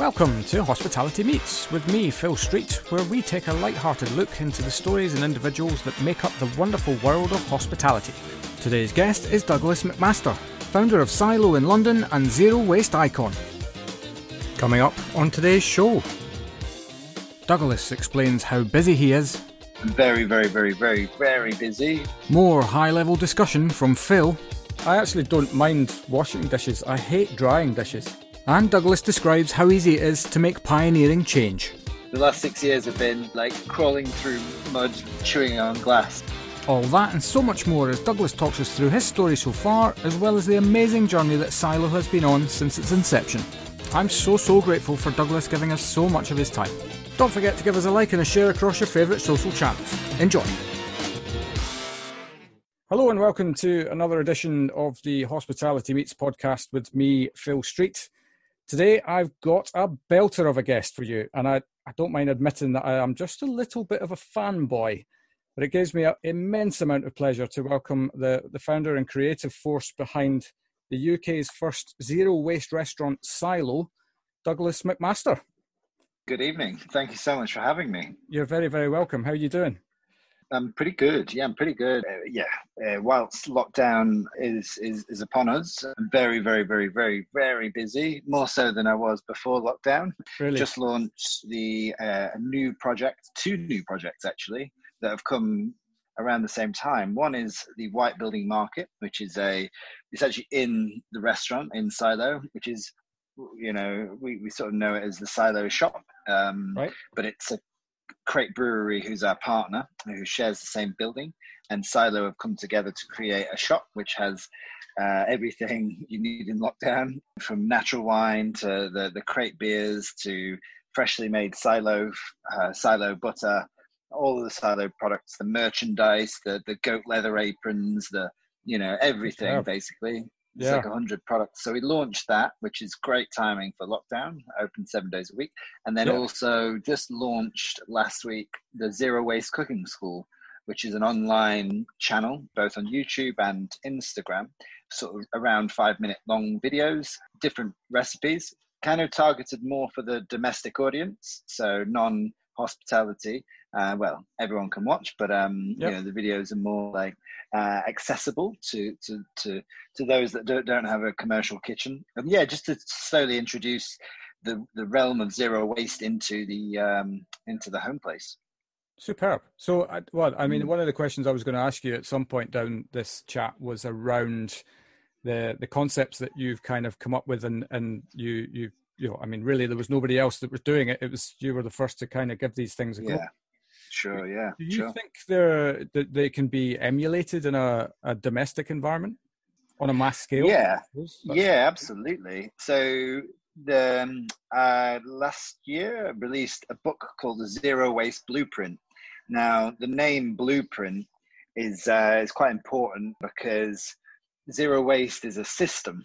Welcome to Hospitality Meets with me, Phil Street, where we take a light-hearted look into the stories and individuals that make up the wonderful world of hospitality. Today's guest is Douglas McMaster, founder of Silo in London and Zero Waste Icon. Coming up on today's show, Douglas explains how busy he is. Very, very, very, very, very busy. More high-level discussion from Phil. I actually don't mind washing dishes. I hate drying dishes. And Douglas describes how easy it is to make pioneering change. The last six years have been like crawling through mud, chewing on glass. All that and so much more as Douglas talks us through his story so far, as well as the amazing journey that Silo has been on since its inception. I'm so, so grateful for Douglas giving us so much of his time. Don't forget to give us a like and a share across your favourite social channels. Enjoy! Hello and welcome to another edition of the Hospitality Meets podcast with me, Phil Street. Today I've got a belter of a guest for you, and I, I don't mind admitting that I am just a little bit of a fanboy, but it gives me an immense amount of pleasure to welcome the, the founder and creative force behind the UK's first zero waste restaurant, Silo, Douglas McMaster. Good evening. Thank you so much for having me. You're very, very welcome. How are you doing? I'm pretty good. Yeah, I'm pretty good. Uh, yeah, uh, whilst lockdown is, is is upon us, I'm very, very, very, very, very busy. More so than I was before lockdown. Really? Just launched the uh, new project, two new projects actually that have come around the same time. One is the White Building Market, which is a it's actually in the restaurant in Silo, which is you know we, we sort of know it as the Silo shop, um, right. but it's a Crate Brewery, who's our partner, who shares the same building, and Silo have come together to create a shop which has uh, everything you need in lockdown, from natural wine to the the crate beers to freshly made silo uh, silo butter, all of the silo products, the merchandise, the the goat leather aprons, the you know everything basically. It's Yeah. like hundred products. So we launched that, which is great timing for lockdown. Open seven days a week, and then Yeah. also just launched last week the Zero Waste Cooking School, which is an online channel both on YouTube and Instagram, sort of around five minute long videos, different recipes, kind of targeted more for the domestic audience, so non hospitality. Uh, well, everyone can watch, but um, Yep. you know the videos are more like uh, accessible to, to to to those that don't, don't have a commercial kitchen. And yeah, just to slowly introduce the the realm of zero waste into the um, into the home place. Superb. So, I- well, I mean, Mm. one of the questions I was going to ask you at some point down this chat was around the the concepts that you've kind of come up with, and and you you you know, I mean, really, there was nobody else that was doing it. It was you were the first to kind of give these things a go. Sure. Yeah, Do you sure. think they're that they can be emulated in a, a domestic environment on a mass scale? Yeah, Yeah, absolutely. So the um, uh, last year I released a book called The Zero Waste Blueprint. Now the name Blueprint is uh, is quite important because zero waste is a system,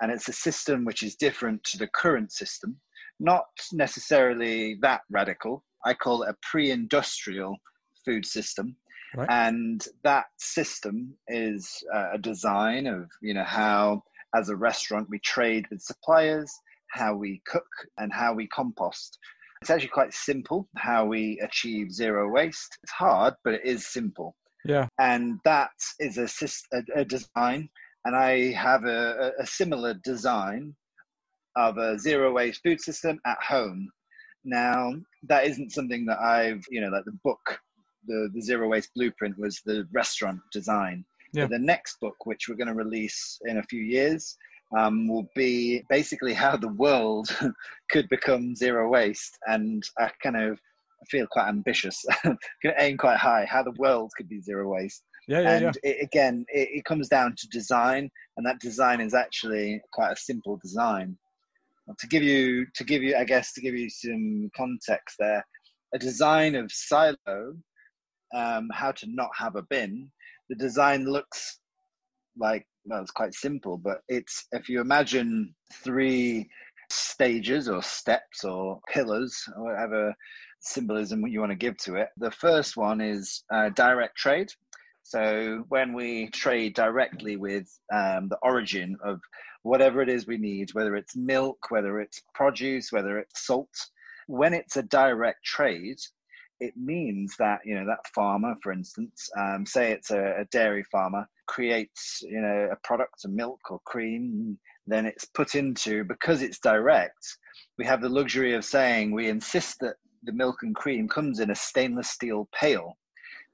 and it's a system which is different to the current system. Not necessarily that radical. I call it a pre-industrial food system. Right. and that system is uh, a design of you know how as a restaurant we trade with suppliers how we cook and how we compost. It's actually quite simple how we achieve zero waste. It's hard but it is simple. Yeah. and that is a, a, a design. And i have a a similar design of a zero waste food system at home now that isn't something that i've you know like the book the, the zero waste blueprint was the restaurant design Yeah. But the next book which we're going to release in a few years um, will be basically how the world could become zero waste and i kind of feel quite ambitious aim quite high how the world could be zero waste Yeah. Yeah. and Yeah. It, again it, it comes down to design and that design is actually quite a simple design to give you to give you i guess to give you some context there a design of silo um, how to not have a bin the design looks like well it's quite simple but it's if you imagine three stages or steps or pillars or whatever symbolism you want to give to it the first one is uh, direct trade. So when we trade directly with um, the origin of whatever it is we need, whether it's milk, whether it's produce, whether it's salt. When it's a direct trade, it means that you know that farmer, for instance, um, say it's a, a, dairy farmer, creates you know a product, a milk or cream, then it's put into because it's direct. We have the luxury of saying we insist that the milk and cream comes in a stainless steel pail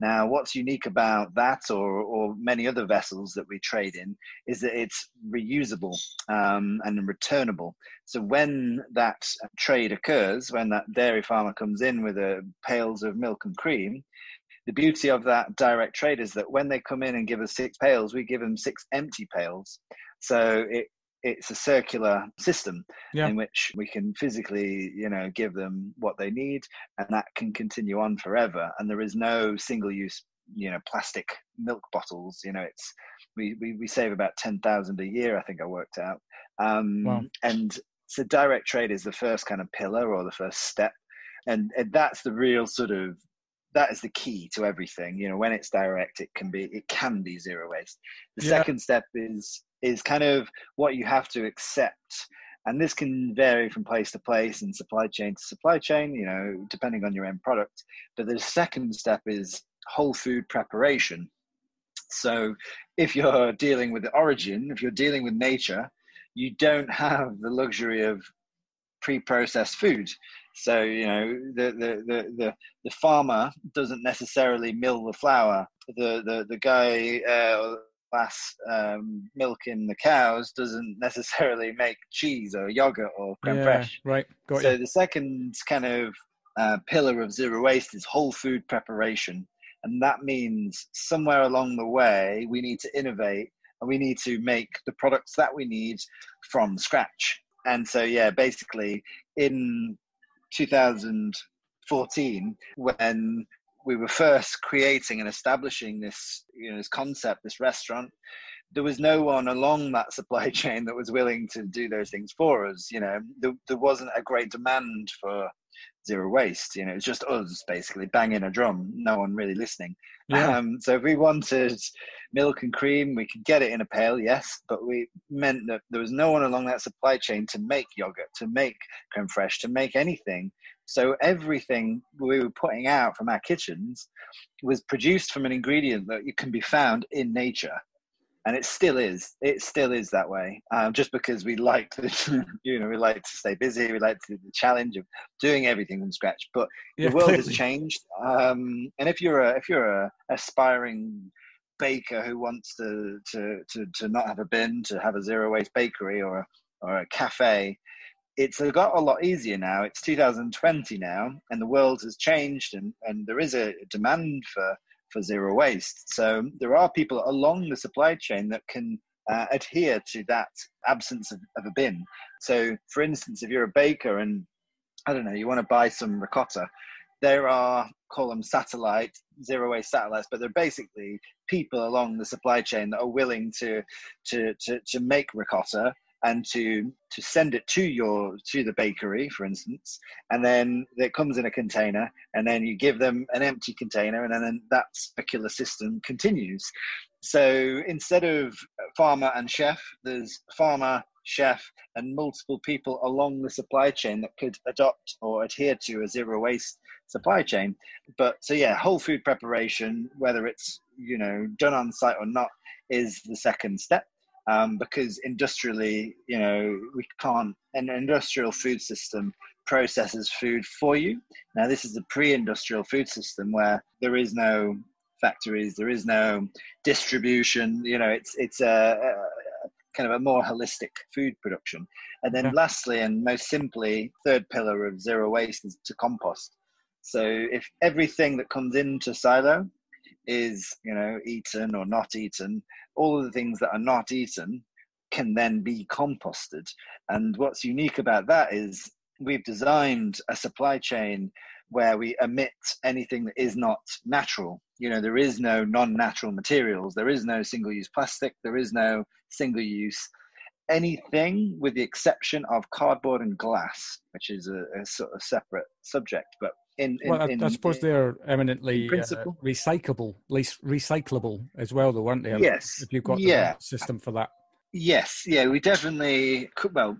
now, what's unique about that or, or many other vessels that we trade in is that it's reusable um, and returnable. So when that trade occurs, when that dairy farmer comes in with a pails of milk and cream, the beauty of that direct trade is that when they come in and give us six pails, we give them six empty pails. So it it's a circular system yeah. in which we can physically you know give them what they need and that can continue on forever and there is no single use you know plastic milk bottles you know it's we we, we save about 10,000 a year i think i worked out um, wow. and so direct trade is the first kind of pillar or the first step and, and that's the real sort of that is the key to everything you know when it's direct it can be it can be zero waste the yeah. second step is is kind of what you have to accept. And this can vary from place to place and supply chain to supply chain you know depending on your end product. But the second step is whole food preparation. So if you're dealing with the origin if you're dealing with nature you don't have the luxury of pre-processed food. So you know the the the the, the farmer doesn't necessarily mill the flour. The the the guy uh, glass um, milking the cows doesn't necessarily make cheese or yogurt or creme yeah, fraiche. Right. Got so you. the second kind of uh, pillar of zero waste is whole food preparation, and that means somewhere along the way we need to innovate and we need to make the products that we need from scratch. And so yeah, basically in 2014 when we were first creating and establishing this you know this concept this restaurant there was no one along that supply chain that was willing to do those things for us you know. There, there wasn't a great demand for zero waste you know it's just us basically banging a drum no one really listening. Yeah. um, so if we wanted milk and cream we could get it in a pail yes but we meant that there was no one along that supply chain to make yogurt to make creme fraiche to make anything so everything we were putting out from our kitchens was produced from an ingredient that can be found in nature. And it still is. It still is that way. Um, just because we like to, you know, we like to stay busy. We like to the challenge of doing everything from scratch. But yeah, the world clearly. has changed. Um, and if you're a if you're a aspiring baker who wants to, to to to not have a bin, to have a zero waste bakery or a, or a cafe, it's got a lot easier now. It's 2020 now, and the world has changed, and, and there is a demand for, for zero waste. So there are people along the supply chain that can uh, adhere to that absence of, of a bin. So, for instance, if you're a baker and I don't know, you want to buy some ricotta, there are call them satellite zero waste satellites, but they're basically people along the supply chain that are willing to to to, to make ricotta and to to send it to your to the bakery for instance and then it comes in a container and then you give them an empty container and then that circular system continues. So instead of farmer and chef there's farmer chef and multiple people along the supply chain that could adopt or adhere to a zero waste supply chain. But so yeah whole food preparation whether it's you know done on site or not is the second step um, because industrially, you know, we can't, an industrial food system processes food for you. Now, this is a pre industrial food system where there is no factories, there is no distribution, you know, it's, it's a, a kind of a more holistic food production. And then, yeah. lastly, and most simply, third pillar of zero waste is to compost. So, if everything that comes into silo is, you know, eaten or not eaten, all of the things that are not eaten can then be composted. And what's unique about that is we've designed a supply chain where we omit anything that is not natural. You know, there is no non natural materials, there is no single use plastic, there is no single use anything with the exception of cardboard and glass, which is a, a sort of separate subject. But in, in, well, I, in, I suppose they're eminently uh, recyclable, least recyclable as well, though, aren't they? Yes. If you've got yeah. system for that. Yes, yeah, we definitely well,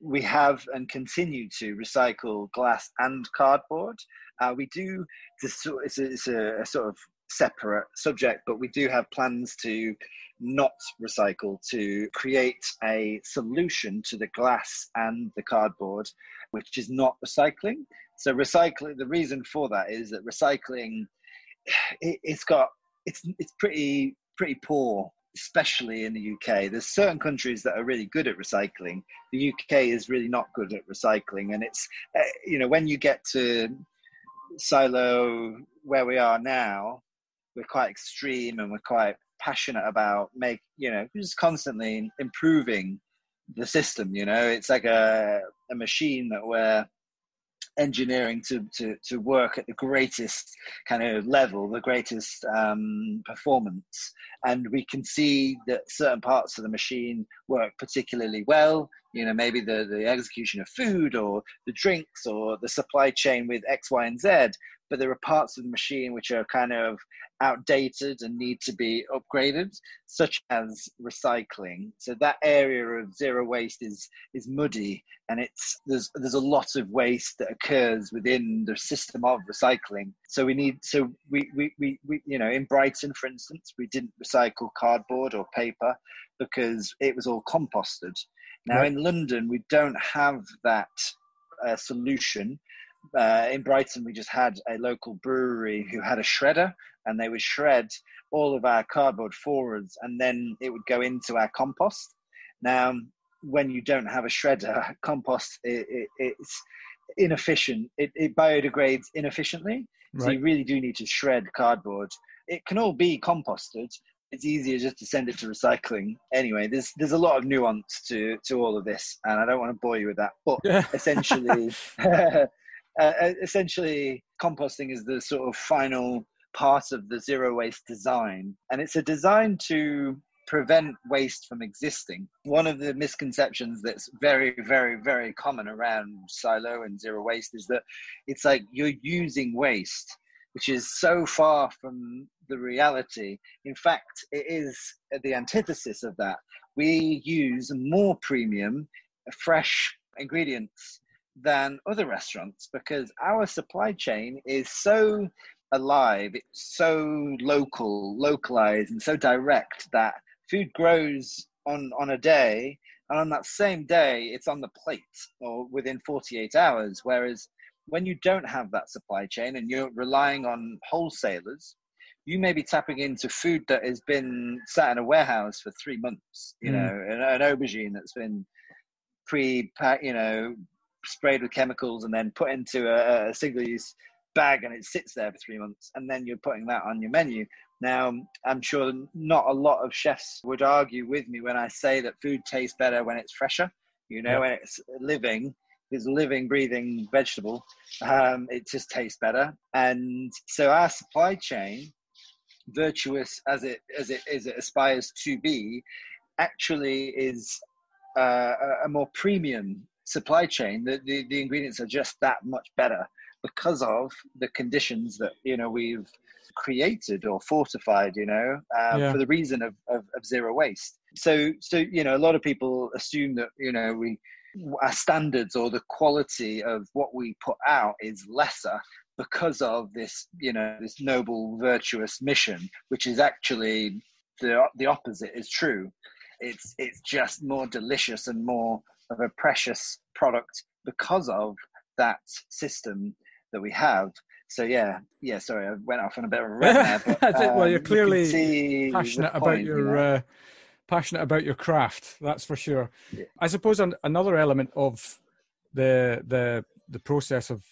we have and continue to recycle glass and cardboard. Uh, we do. This, it's, a, it's a, a sort of separate subject, but we do have plans to not recycle to create a solution to the glass and the cardboard, which is not recycling. So recycling, the reason for that is that recycling, it, has got it's it's pretty pretty poor, especially in the UK. There's certain countries that are really good at recycling. The UK is really not good at recycling, and it's uh, you know when you get to silo where we are now, we're quite extreme and we're quite passionate about make you know just constantly improving the system you know it's like a, a machine that we're engineering to, to, to work at the greatest kind of level, the greatest um, performance. And we can see that certain parts of the machine work particularly well. You know, maybe the, the execution of food or the drinks or the supply chain with X, Y, and Z. But there are parts of the machine which are kind of outdated and need to be upgraded, such as recycling. So that area of zero waste is is muddy, and it's there's there's a lot of waste that occurs within the system of recycling. So we need so we we, we, we you know in Brighton, for instance, we didn't recycle cardboard or paper because it was all composted. Now right. in London, we don't have that uh, solution uh, in Brighton, we just had a local brewery who had a shredder, and they would shred all of our cardboard forwards, and then it would go into our compost. Now, when you don't have a shredder, compost it, it, it's inefficient. It, it biodegrades inefficiently, right. so you really do need to shred cardboard. It can all be composted. It's easier just to send it to recycling. Anyway, there's there's a lot of nuance to to all of this, and I don't want to bore you with that. But essentially, Uh, uh, essentially, composting is the sort of final part of the zero waste design. And it's a design to prevent waste from existing. One of the misconceptions that's very, very, very common around silo and zero waste is that it's like you're using waste, which is so far from the reality. In fact, it is the antithesis of that. We use more premium, fresh ingredients than other restaurants because our supply chain is so alive, it's so local, localized, and so direct that food grows on, on a day, and on that same day, it's on the plate or within 48 hours. Whereas when you don't have that supply chain and you're relying on wholesalers, you may be tapping into food that has been sat in a warehouse for three months, you mm. know, an, an aubergine that's been pre you know sprayed with chemicals and then put into a, a single use bag and it sits there for three months and then you're putting that on your menu. Now, I'm sure not a lot of chefs would argue with me when I say that food tastes better when it's fresher, you know, yeah. when it's living, it's living, breathing vegetable, um, it just tastes better. And so our supply chain, virtuous as it as it as it aspires to be, actually is uh, a more premium supply chain, the, the, the ingredients are just that much better because of the conditions that you know we've created or fortified you know um, yeah. for the reason of, of, of, zero waste so so you know a lot of people assume that you know we our standards or the quality of what we put out is lesser because of this you know this noble virtuous mission which is actually the the opposite is true it's it's just more delicious and more of a precious product because of that system that we have. So yeah, yeah. Sorry, I went off on a bit of a rant there. But, um, well, you're um, clearly you passionate point, about your you know? uh, passionate about your craft. That's for sure. Yeah. I suppose an, another element of the the the process of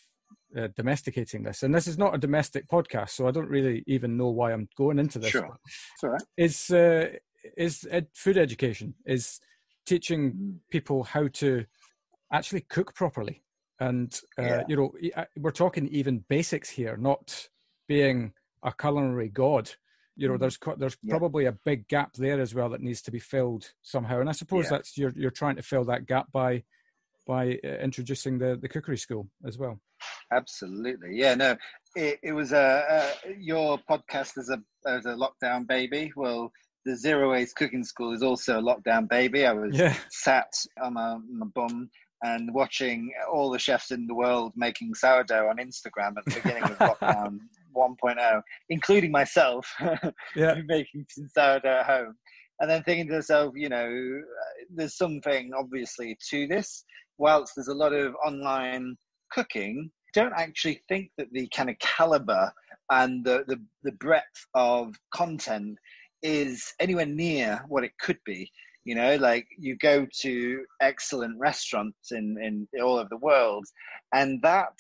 uh, domesticating this, and this is not a domestic podcast, so I don't really even know why I'm going into this. Sure, right. Is uh, is ed- food education is teaching mm. people how to actually cook properly and uh, yeah. you know uh, we're talking even basics here not being a culinary god you know mm. there's there's yeah. probably a big gap there as well that needs to be filled somehow and i suppose yeah. that's you're you're trying to fill that gap by by uh, introducing the the cookery school as well absolutely yeah no it, it was a, a, your podcast as a as a lockdown baby well the zero waste cooking school is also a lockdown baby. I was yeah. sat on my, my bum and watching all the chefs in the world making sourdough on Instagram at the beginning of lockdown 1.0, including myself, yeah. making some sourdough at home. And then thinking to myself, you know, there's something obviously to this. Whilst there's a lot of online cooking, don't actually think that the kind of caliber and the, the, the breadth of content is anywhere near what it could be. You know, like you go to excellent restaurants in, in all over the world, and that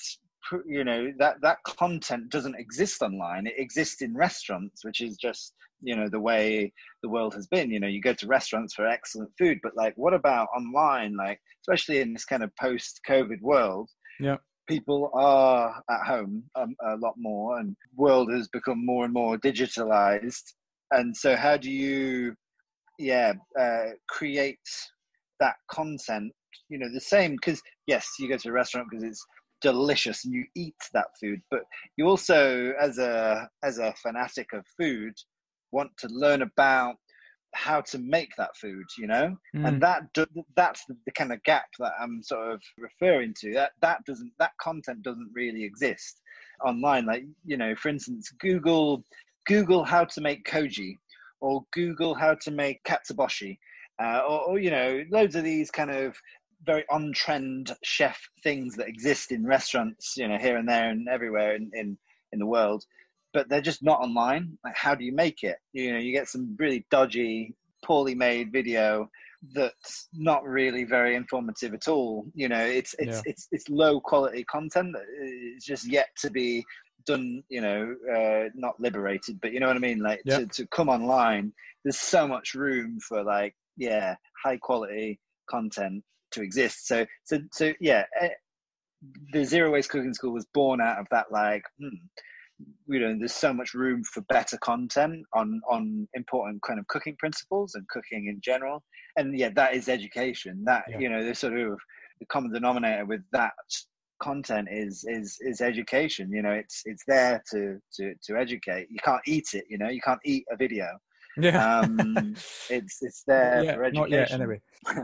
you know that that content doesn't exist online. It exists in restaurants, which is just you know the way the world has been. You know, you go to restaurants for excellent food, but like, what about online? Like, especially in this kind of post-COVID world, yeah people are at home um, a lot more and world has become more and more digitalized and so how do you yeah uh, create that content you know the same? Because yes you go to a restaurant because it's delicious and you eat that food but you also as a as a fanatic of food want to learn about how to make that food you know? Mm. and that that's the, the, kind of gap that i'm sort of referring to. That that doesn't that content doesn't really exist online. Like you know for instance google google how to make koji or google how to make katsuobushi uh, or, or you know loads of these kind of very on trend chef things that exist in restaurants you know here and there and everywhere in in, in the world but they're just not online. Like, how do you make it? You know, you get some really dodgy, poorly made video that's not really very informative at all. You know, it's it's yeah. it's it's low quality content that is just yet to be done. You know, uh, not liberated, but you know what I mean. Like yep. to to come online, there's so much room for like yeah, high quality content to exist. So so so yeah. Eh, the zero waste cooking school was born out of that like hmm, you know there's so much room for better content on on important kind of cooking principles and cooking in general and yeah that is education that yeah. you know the sort of the common denominator with that content is is is education you know it's it's there to to to educate you can't eat it you know you can't eat a video yeah um it's it's there yeah, for education not yet, anyway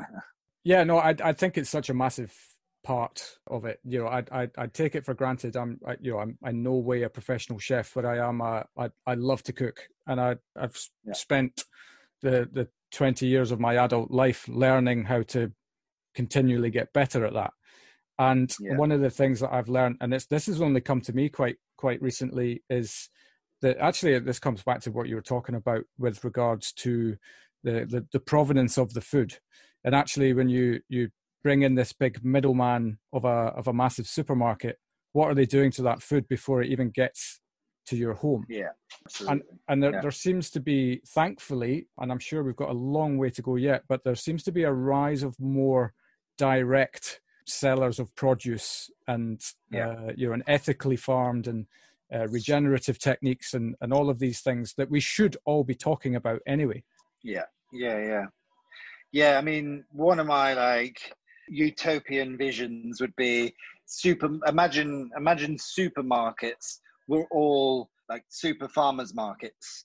yeah no i i think it's such a massive part of it. You know, I I I take it for granted. I'm I, you know I'm in no way a professional chef, but I am a I I love to cook, and I I've yeah. spent the the 20 years of my adult life learning how to continually get better at that. And yeah. one of the things that I've learned, and this this has only come to me quite quite recently, is that actually this comes back to what you were talking about with regards to the the, the provenance of the food. And actually, when you you bring in this big middleman of a of a massive supermarket what are they doing to that food before it even gets to your home yeah absolutely. and and there, yeah. there seems to be thankfully and i'm sure we've got a long way to go yet but there seems to be a rise of more direct sellers of produce and yeah. uh, you know and ethically farmed and uh, regenerative techniques and and all of these things that we should all be talking about anyway. Yeah. Yeah yeah. Yeah i mean one of my like utopian visions would be super imagine imagine supermarkets were all like super farmers markets.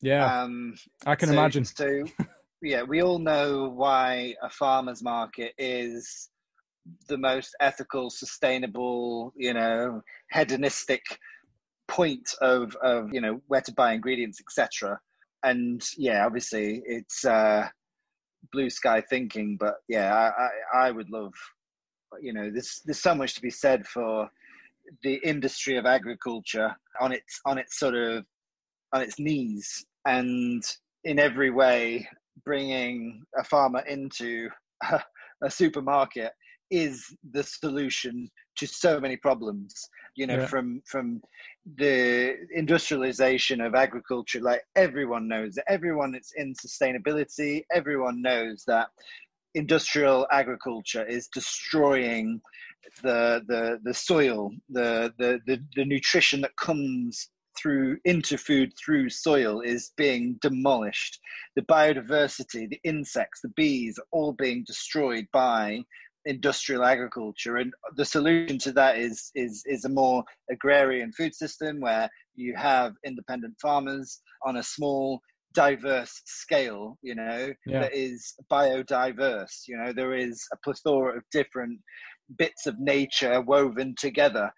Yeah. Um i can so, imagine. so yeah we all know why a farmers market is the most ethical sustainable you know hedonistic point of of you know where to buy ingredients etc and yeah obviously it's uh blue sky thinking, but yeah, I, I, I would love, you know, there's there's so much to be said for the industry of agriculture on its on its sort of on its knees and in every way bringing a farmer into a, a supermarket is the solution to so many problems you know yeah. from from the industrialization of agriculture like everyone knows that everyone that's in sustainability everyone knows that industrial agriculture is destroying the the the soil the the the, the nutrition that comes through into food through soil is being demolished the biodiversity the insects the bees are all being destroyed by industrial agriculture and the solution to that is is is a more agrarian food system where you have independent farmers on a small diverse scale, you know, yeah. that is biodiverse. You know, there is a plethora of different bits of nature woven together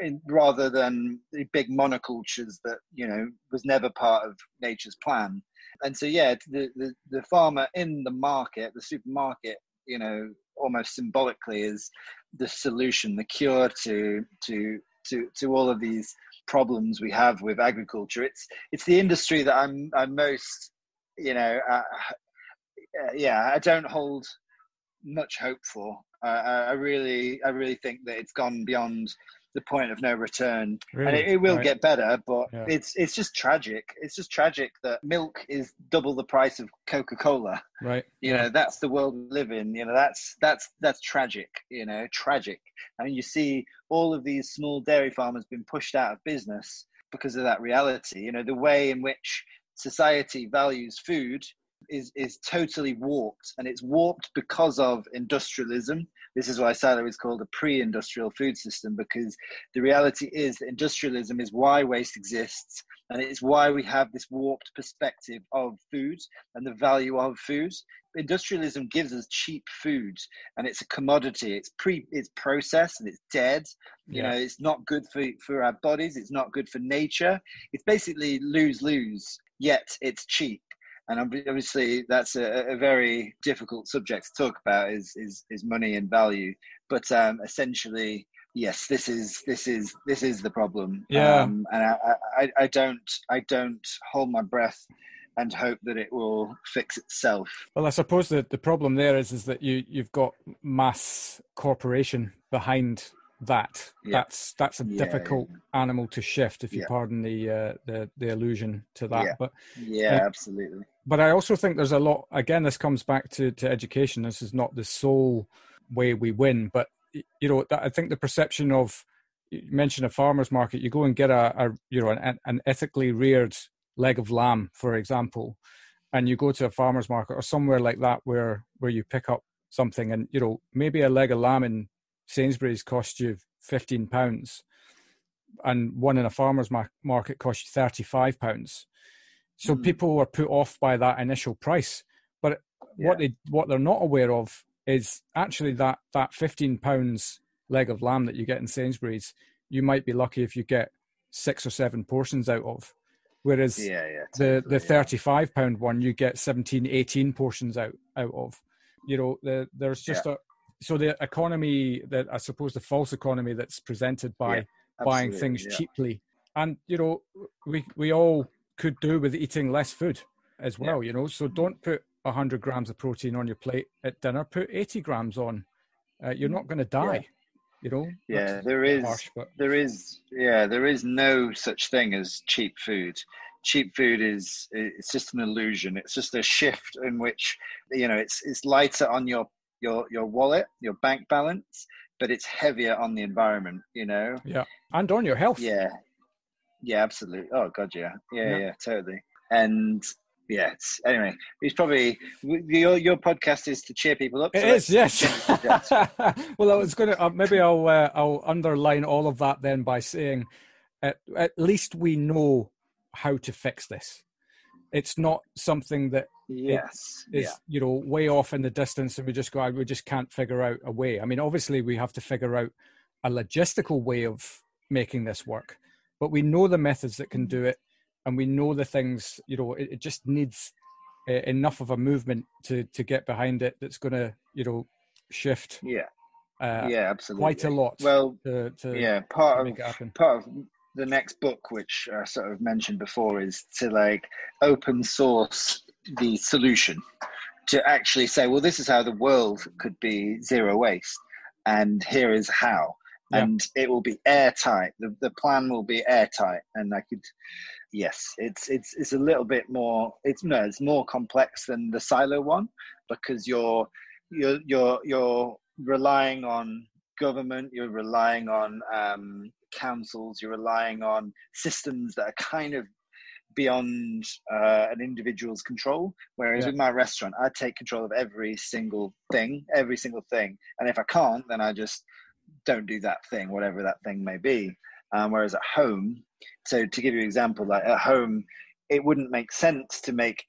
in, rather than the big monocultures that, you know, was never part of nature's plan. And so, yeah, the, the, the farmer in the market, the supermarket, you know, almost symbolically is the solution, the cure to, to, to, to all of these problems we have with agriculture. It's it's the industry that I'm I'm most you know uh, uh yeah I don't hold much hope for. Uh, I really I really think that it's gone beyond the point of no return really? and it, it will right. get better but yeah. it's it's just tragic it's just tragic that milk is double the price of coca-cola right you yeah. know that's the world we live in you know that's that's that's tragic you know tragic mean, you see all of these small dairy farmers being pushed out of business because of that reality you know the way in which society values food is is totally warped and it's warped because of industrialism. This is why silo is called a pre-industrial food system because the reality is that industrialism is why waste exists and it's why we have this warped perspective of food and the value of food. Industrialism gives us cheap food and it's a commodity. It's pre it's processed and it's dead. You yeah. know it's not good for for our bodies. It's not good for nature. It's basically lose lose yet it's cheap and obviously that's a, a, very difficult subject to talk about is is, is money and value. But um, essentially yes this is this is this is the problem. Yeah. Um, and I, I, I don't i don't hold my breath and hope that it will fix itself. Well i suppose that the problem there is is that you you've got mass corporation behind that yeah. that's that's a yeah, difficult animal to shift if you pardon the uh, the the allusion to that but yeah uh, absolutely but I also think there's a lot. Again, this comes back to to education. This is not the sole way we win, but you know, I think the perception of you mention a farmer's market, you go and get a, a you know an, an ethically reared leg of lamb, for example, and you go to a farmer's market or somewhere like that where where you pick up something, and you know maybe a leg of lamb in Sainsbury's cost you fifteen pounds, and one in a farmer's market costs you thirty five pounds so mm. people were put off by that initial price. But yeah. what they what they're not aware of is actually that that fifteen pounds leg of lamb that you get in Sainsbury's, you might be lucky if you get six or seven portions out of. Whereas yeah, yeah, the the thirty five pound one you get 17, 18 portions out out of. You know, the, there's just a so the economy that I suppose the false economy that's presented by buying things cheaply. And you know, we we all could do with eating less food as well, yeah. you know. So don't put 100 grams of protein on your plate at dinner, put 80 grams on. Uh, you're not going to die. Yeah. You know, yeah, there is, harsh, but... there is, yeah, there is no such thing as cheap food. Cheap food is it's just an illusion. It's just a shift in which you know it's it's lighter on your your your wallet, your bank balance, but it's heavier on the environment. You know, yeah, and on your health. Yeah, yeah, absolutely. Oh god, yeah, yeah, yeah, yeah totally. And yeah, it's, anyway, it's probably your your podcast is to cheer people up. It so is, yes. well, I was going to uh, maybe I'll uh, I'll underline all of that then by saying, at, at least we know how to fix this. It's not something that yes. is yeah. you know way off in the distance, and we just go we just can't figure out a way. I mean, obviously we have to figure out a logistical way of making this work but we know the methods that can do it and we know the things you know it, it just needs uh, enough of a movement to to get behind it that's going to you know shift yeah. uh, yeah absolutely. quite a lot well to, to yeah part of part of the next book which i sort of mentioned before is to like open source the solution to actually say well this is how the world could be zero waste and here is how yeah. and it will be airtight. The the plan will be airtight, and I could, yes, it's it's it's a little bit more. It's no, it's more complex than the silo one because you're you're you're you're relying on government, you're relying on um, councils, you're relying on systems that are kind of beyond uh, an individual's control. Whereas yeah. with my restaurant, I take control of every single thing, every single thing. And if I can't, then I just don't do that thing, whatever that thing may be. Um, whereas at home, so to give you an example, like at home, it wouldn't make sense to make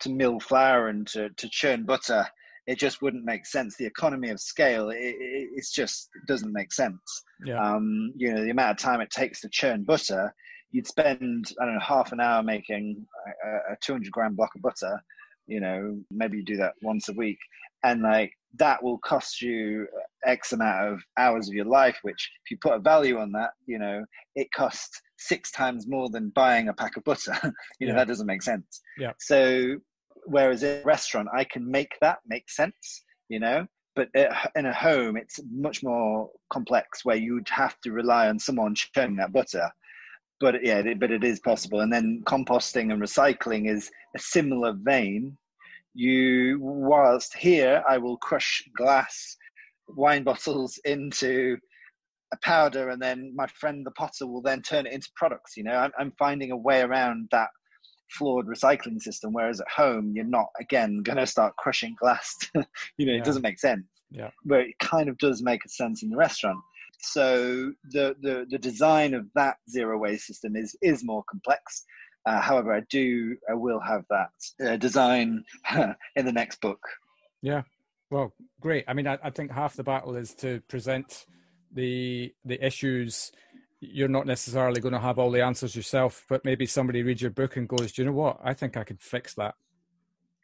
to mill flour and to, to churn butter it just wouldn't make sense the economy of scale it, it it's just it doesn't make sense Yeah. um, you know the amount of time it takes to churn butter you'd spend i don't know half an hour making a, a 200 gram block of butter you know maybe you do that once a week and like that will cost you x amount of hours of your life which if you put a value on that you know it costs six times more than buying a pack of butter you know Yeah. that doesn't make sense Yeah. so whereas in a restaurant i can make that make sense you know but in a home it's much more complex where you'd have to rely on someone churning that butter but yeah it- but it is possible. And then composting and recycling is a similar vein. You whilst here i will crush glass wine bottles into a powder and then my friend the potter will then turn it into products you know? I'm, I'm finding a way around that flawed recycling system whereas at home you're not again going to start crushing glass. You know Yeah. it doesn't make sense. Yeah. where it kind of does make a sense in the restaurant so the the, the design of that zero waste system is is more complex uh, however i do i will have that uh, design in the next book Yeah. Well, great. I mean, I, I think half the battle is to present the the issues. You're not necessarily going to have all the answers yourself, but maybe somebody reads your book and goes, "Do you know what? I think I could fix that."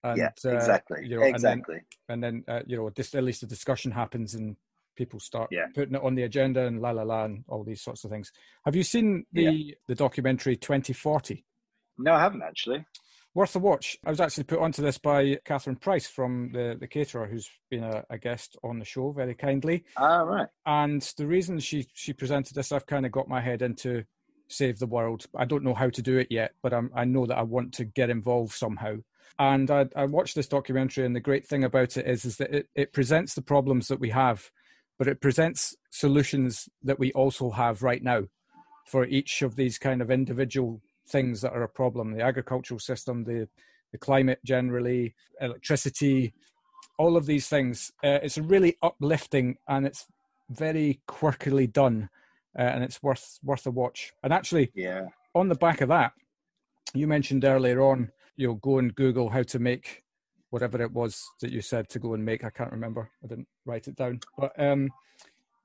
And, yeah uh, exactly you know, and then- exactly and then uh, you know, just at least a discussion happens and people start Yeah. putting it on the agenda and la la la and all these sorts of things. Have you seen the the documentary 2040? no i haven't actually Worth a watch. I was actually put onto this by Catherine Price from the the caterer, who's been a, a guest on the show very kindly. all right And the reason she she presented this, I've kind of got my head into save the world. I don't know how to do it yet, but I'm, I know that I want to get involved somehow. And I, I watched this documentary, and the great thing about it is, is that it, it presents the problems that we have, but it presents solutions that we also have right now for each of these kind of individual things that are a problem the agricultural system, the, the climate generally, electricity, all of these things. Uh, it's really uplifting and it's very quirkily done. Uh, and it's worth worth a watch. And actually, yeah on the back of that, you mentioned earlier on, you'll go and Google how to make whatever it was that you said to go and make. I can't remember. I didn't write it down. But um,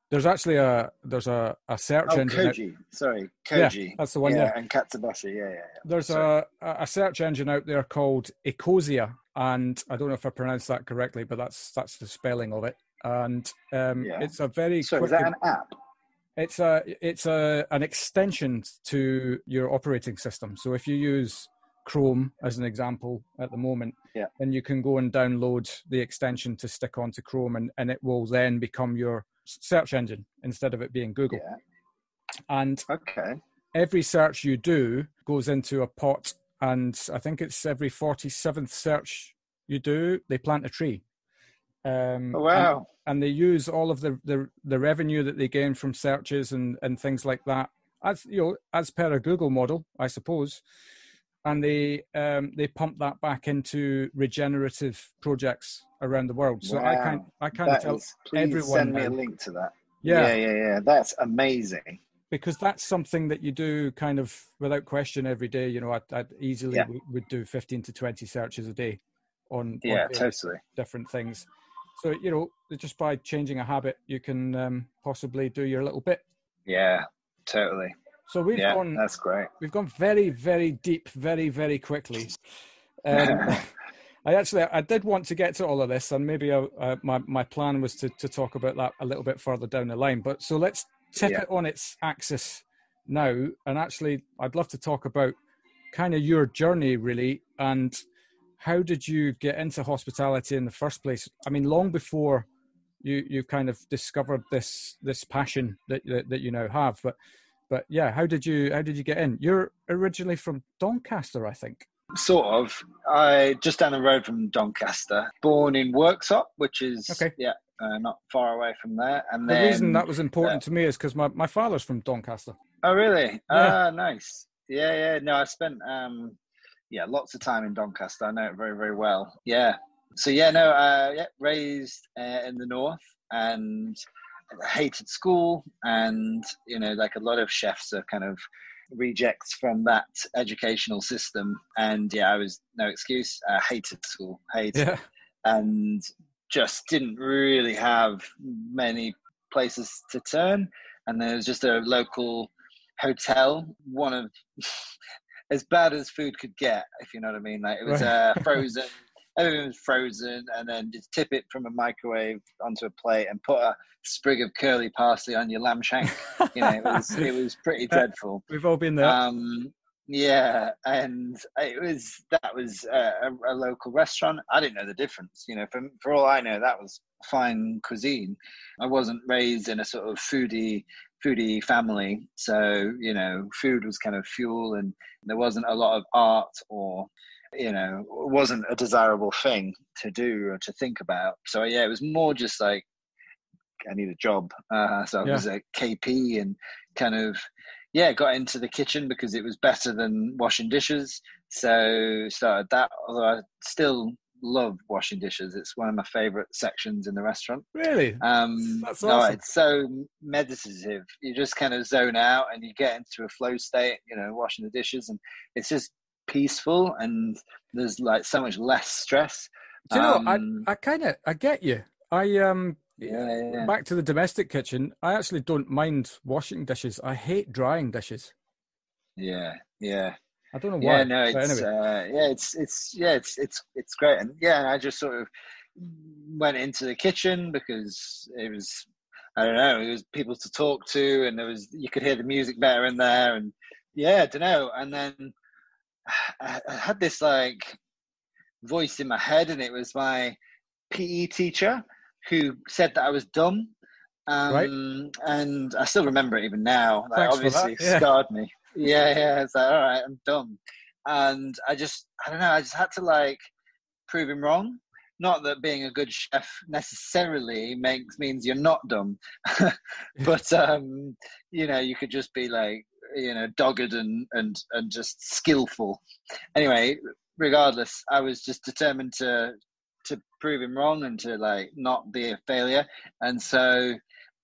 there's actually a there's a, a search oh engine. out- koji sorry Yeah, koji that's the one. yeah, Yeah, and katsubashi yeah yeah, yeah. there's Sorry. a a search engine out there called Ecosia, and I don't know if I pronounced that correctly, but that's that's the spelling of it. And um, Yeah. it's a very so quick is that an app it's a it's a an extension to your operating system. So if you use Chrome as an example at the moment, Yeah. then you can go and download the extension to stick onto Chrome, and, and it will then become your search engine instead of it being Google. yeah And okay every search you do goes into a pot, and I think it's every forty seventh search you do, they plant a tree. Um, oh, and- wow and they use all of the, the the revenue that they gain from searches and and things like that as you know as per a google model i suppose and they um they pump that back into regenerative projects around the world so i Wow. i kind of That tell is, please everyone send me a link to that. yeah, yeah, yeah, yeah. That's amazing. because that's something that you do kind of without question every day you know i'd, I'd easily Yeah. would do 15 to 20 searches a day on, on Yeah, various totally. different things so you know just by changing a habit you can um, possibly do your little bit Yeah, totally. So we've yeah, gone that's great. we've gone very very deep very very quickly um, i actually i did want to get to all of this and maybe I, uh, my, my plan was to, to talk about that a little bit further down the line but so let's tip Yeah. it on its axis now and actually i'd love to talk about kind of your journey really and how did you get into hospitality in the first place i mean long before you you kind of discovered this this passion that that, that you now have but but yeah how did you how did you get in you're originally from doncaster i think Sort of. I just down the road from Doncaster. Born in Worksop, which is Okay. yeah, uh, not far away from there. And the then reason that was important to me is because my, my father's from doncaster Oh, really? Yeah. Ah, nice. Yeah, yeah. No, I spent um, yeah, lots of time in Doncaster. I know it very, very well. Yeah. So yeah, no, uh, yeah, raised uh, in the north and hated school, and you know, like a lot of chefs are kind of rejects from that educational system. And yeah, I was no excuse. I hated school, hated, Yeah. and just didn't really have many places to turn. And there was just a local hotel, one of as bad as food could get, if you know what I mean. Like it was uh, frozen, everything was frozen, and then just tip it from a microwave onto a plate and put a sprig of curly parsley on your lamb shank. You know, it was it was pretty dreadful. We've all been there. Um, yeah, and it was that was a, a, a local restaurant. I didn't know the difference. You know, for for all I know, that was fine cuisine. I wasn't raised in a sort of foodie foodie family, so you know, food was kind of fuel, and there wasn't a lot of art or you know, wasn't a desirable thing to do or to think about. So yeah, it was more just like I need a job. Uh, so I Yeah. was a KP and kind of yeah got into the kitchen because it was better than washing dishes. So started that. Although I still love washing dishes. It's one of my favorite sections in the restaurant. really? Um, That's no, it's so meditative. You just kind of zone out and you get into a flow state. You know, washing the dishes, and it's just peaceful and there's like so much less stress. Do you know? um, I I kind of I get you. I um Yeah, yeah, yeah. back to the domestic kitchen. I actually don't mind washing dishes. I hate drying dishes. Yeah, yeah. I don't know why. Yeah, no, it's anyway. uh, yeah, it's it's yeah, it's it's it's great, and yeah, I just sort of went into the kitchen because it was I don't know, it was people to talk to, and there was you could hear the music better in there, and yeah, I don't know, and then I, I had this like voice in my head, and it was my PE teacher who said that I was dumb. Um, Right. And I still remember it even now. Like, Thanks for that, obviously, yeah. scarred me. Yeah, yeah. It's like, all right, I'm dumb. And I just, I don't know, I just had to like prove him wrong. Not that being a good chef necessarily makes means you're not dumb, but um, you know, you could just be like, you know, dogged and and and just skillful. Anyway, regardless, I was just determined to to prove him wrong and to like not be a failure. And so,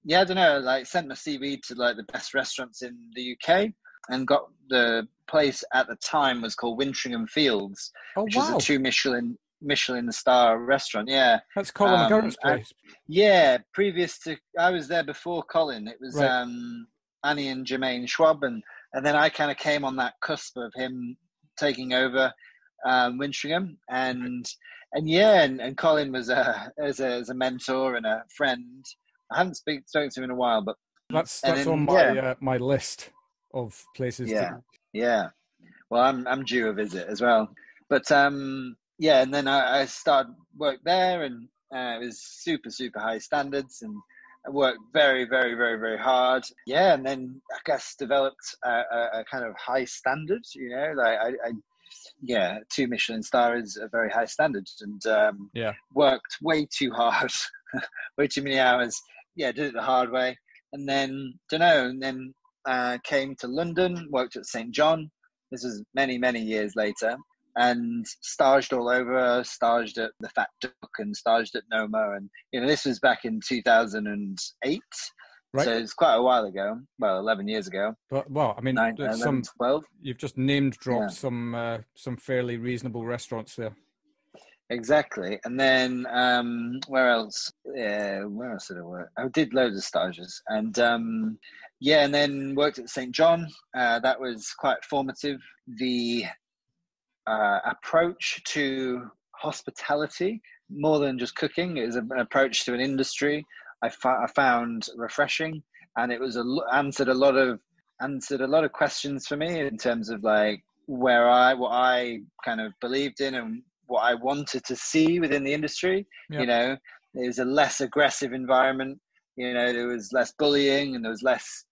yeah, I don't know, like sent my CV to like the best restaurants in the UK and got the place at the time was called Winteringham Fields, oh which wow, was a two Michelin Michelin star restaurant. Yeah, that's Colin um, McGurran's I- place. yeah. Previous to I was there before Colin. It was Right. um, Annie and Germain Schwab, and and then I kind of came on that cusp of him taking over um, Winteringham, and and yeah, and, and Colin was a as a as a mentor and a friend. I haven't speak, spoken to him in a while, but That's that's then, on my yeah. uh, my list of places. Yeah. To, Yeah. Well, I'm I'm due a visit as well. But um yeah, and then I, I started work there and uh, it was super, super high standards and I worked very, very, very, very hard. Yeah, and then I guess developed a, a, a kind of high standard, you know, like I, I yeah, two Michelin star is a very high standard and um Yeah. worked way too hard, way too many hours. Yeah, did it the hard way. And then don't know, and then uh, came to London, worked at St. John. This was many, many years later, and staged all over. Staged at the Fat Duck and staged at Noma, and you know this was back in 2008. Right. So it's quite a while ago. Well, 11 years ago. but well, I mean, Nine, 11, some 12. you've just named dropped Yeah. some uh, some fairly reasonable restaurants there. Exactly. And then um, where else? Yeah, where else did I work? I did loads of stages, and um, yeah, and then worked at St John. Uh, that was quite formative. The uh, approach to hospitality, more than just cooking, is an approach to an industry. I, fo- I found refreshing, and it was a answered a lot of answered a lot of questions for me in terms of like where I what I kind of believed in and what I wanted to see within the industry. You know, it was a less aggressive environment. You know, there was less bullying and there was less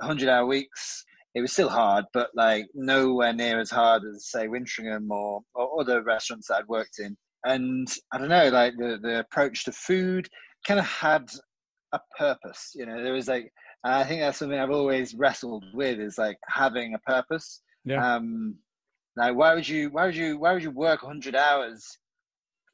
hundred hour weeks. It was still hard, but like nowhere near as hard as say Winteringham or, or other restaurants that I'd worked in. And I don't know, like the, the approach to food kind of had a purpose. You know, there was like, I think that's something I've always wrestled with is like having a purpose. Yeah. Um, like why would you, why would you, why would you work 100 hours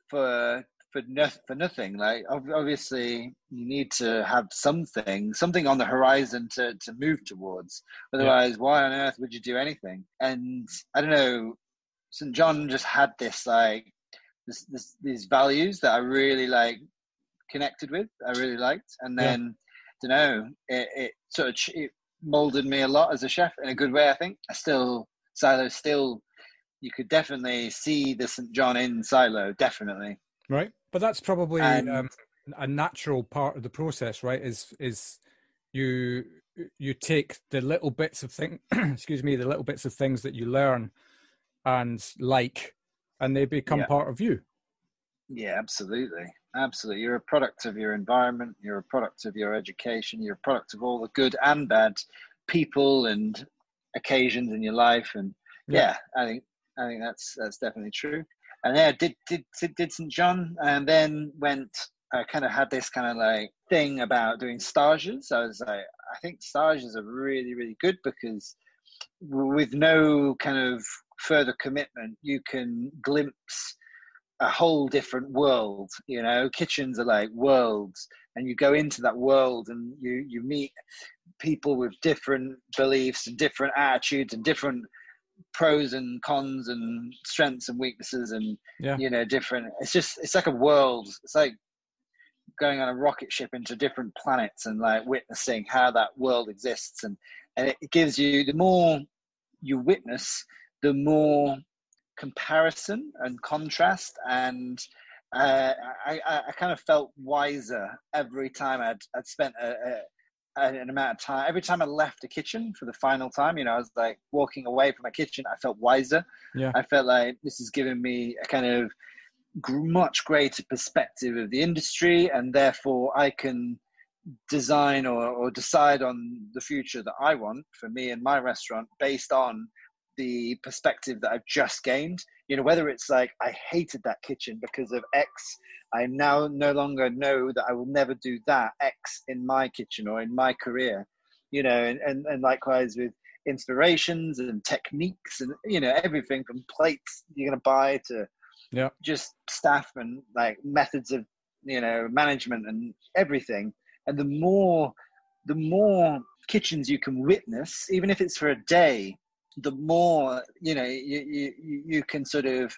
for for no, for nothing. Like obviously, you need to have something, something on the horizon to to move towards. Otherwise, yeah. why on earth would you do anything? And I don't know. St. John just had this like this, this these values that I really like connected with. I really liked, and then yeah. don't know. It, it sort of it molded me a lot as a chef in a good way. I think I still silo still. You could definitely see the St. John in silo, definitely. Right. But that's probably and, um, a natural part of the process, right? Is is you you take the little bits of thing, excuse me, the little bits of things that you learn and like, and they become yeah. part of you. Yeah, absolutely, absolutely. You're a product of your environment. You're a product of your education. You're a product of all the good and bad people and occasions in your life. And yeah, yeah I think I think that's that's definitely true and yeah, did did did St John, and then went. I kind of had this kind of like thing about doing stages. I was like, I think stages are really really good because with no kind of further commitment, you can glimpse a whole different world. You know, kitchens are like worlds, and you go into that world and you you meet people with different beliefs and different attitudes and different pros and cons and strengths and weaknesses and yeah. you know different. It's just it's like a world. It's like going on a rocket ship into different planets and like witnessing how that world exists. And and it gives you the more you witness the more comparison and contrast. And uh, I, I, kind of felt wiser every time I'd, I'd spent a, an amount of time. Every time I left the kitchen for the final time, you know, I was like walking away from my kitchen. I felt wiser. Yeah. I felt like this is giving me a kind of much greater perspective of the industry, and therefore I can design or, or decide on the future that I want for me and my restaurant based on the perspective that I've just gained. You know, whether it's like I hated that kitchen because of X, I now no longer know that I will never do that X in my kitchen or in my career. You know, and, and, and likewise with inspirations and techniques and you know everything from plates you're going to buy to yeah just staff and like methods of you know management and everything and the more the more kitchens you can witness even if it's for a day the more you know you, you, you can sort of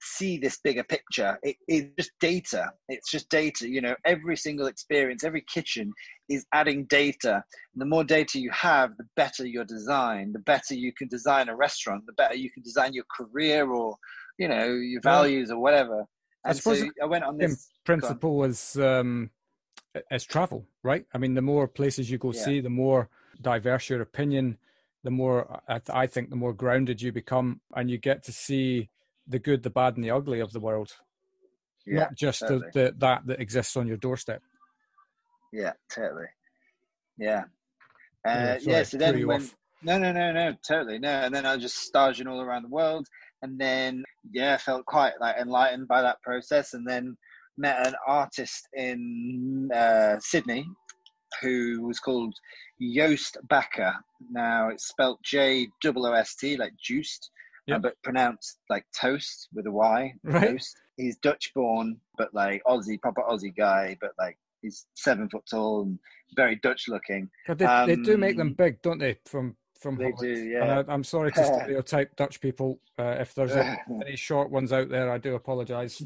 see this bigger picture. It, it's just data. It's just data you know every single experience every kitchen is adding data. And the more data you have the better your design the better you can design a restaurant the better you can design your career or you know your values or whatever. And I suppose so I went on this principle as um as travel right? I mean the more places you go yeah. see the more diverse your opinion the more I think the more grounded you become, and you get to see the good, the bad, and the ugly of the world, yeah, not just totally. the, the, that that exists on your doorstep. Yeah, totally. Yeah, uh, yeah. yeah so then when off. no, no, no, no, totally no, and then I was just staging all around the world, and then yeah, I felt quite like enlightened by that process, and then met an artist in uh, Sydney who was called Joost Bakker. Now it's spelt J O O S T, like juiced, yep. uh, but pronounced like toast with a Y. Right. Toast. He's Dutch born, but like Aussie, proper Aussie guy, but like he's seven foot tall and very Dutch looking. They, um, they do make them um, big, don't they? From from they Holland. do, yeah. I, am sorry to stereotype Dutch people. Uh, if there's any short ones out there, I do apologise.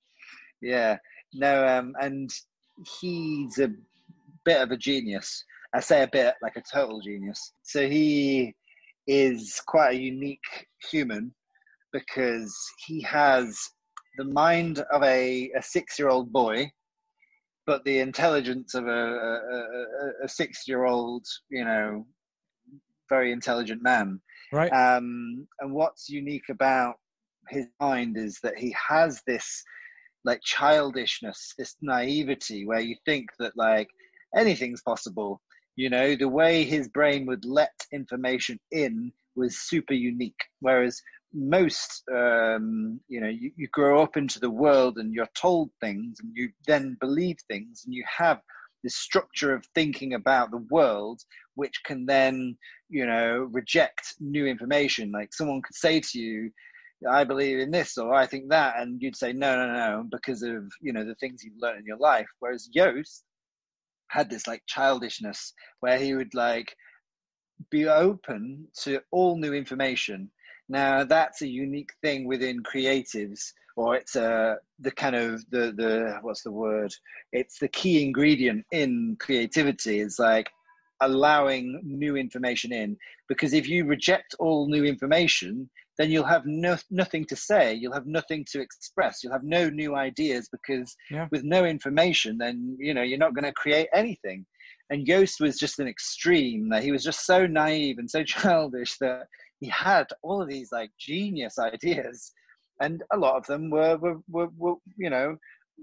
yeah, no, um, and he's a bit of a genius. I say a bit like a total genius. So he is quite a unique human because he has the mind of a, a six year old boy, but the intelligence of a, a, a six year old, you know, very intelligent man. Right. Um, and what's unique about his mind is that he has this like childishness, this naivety where you think that like anything's possible. You know, the way his brain would let information in was super unique. Whereas most, um, you know, you, you grow up into the world and you're told things and you then believe things and you have this structure of thinking about the world, which can then, you know, reject new information. Like someone could say to you, I believe in this or I think that, and you'd say no, no, no, because of you know the things you've learned in your life. Whereas Joost had this like childishness where he would like be open to all new information. Now that's a unique thing within creatives, or it's a the kind of the the what's the word? It's the key ingredient in creativity. Is like allowing new information in because if you reject all new information then you'll have no, nothing to say. You'll have nothing to express. You'll have no new ideas because yeah. with no information then you know you're not going to create anything. And Joost was just an extreme. That he was just so naive and so childish that he had all of these like genius ideas. And a lot of them were were, were, were you know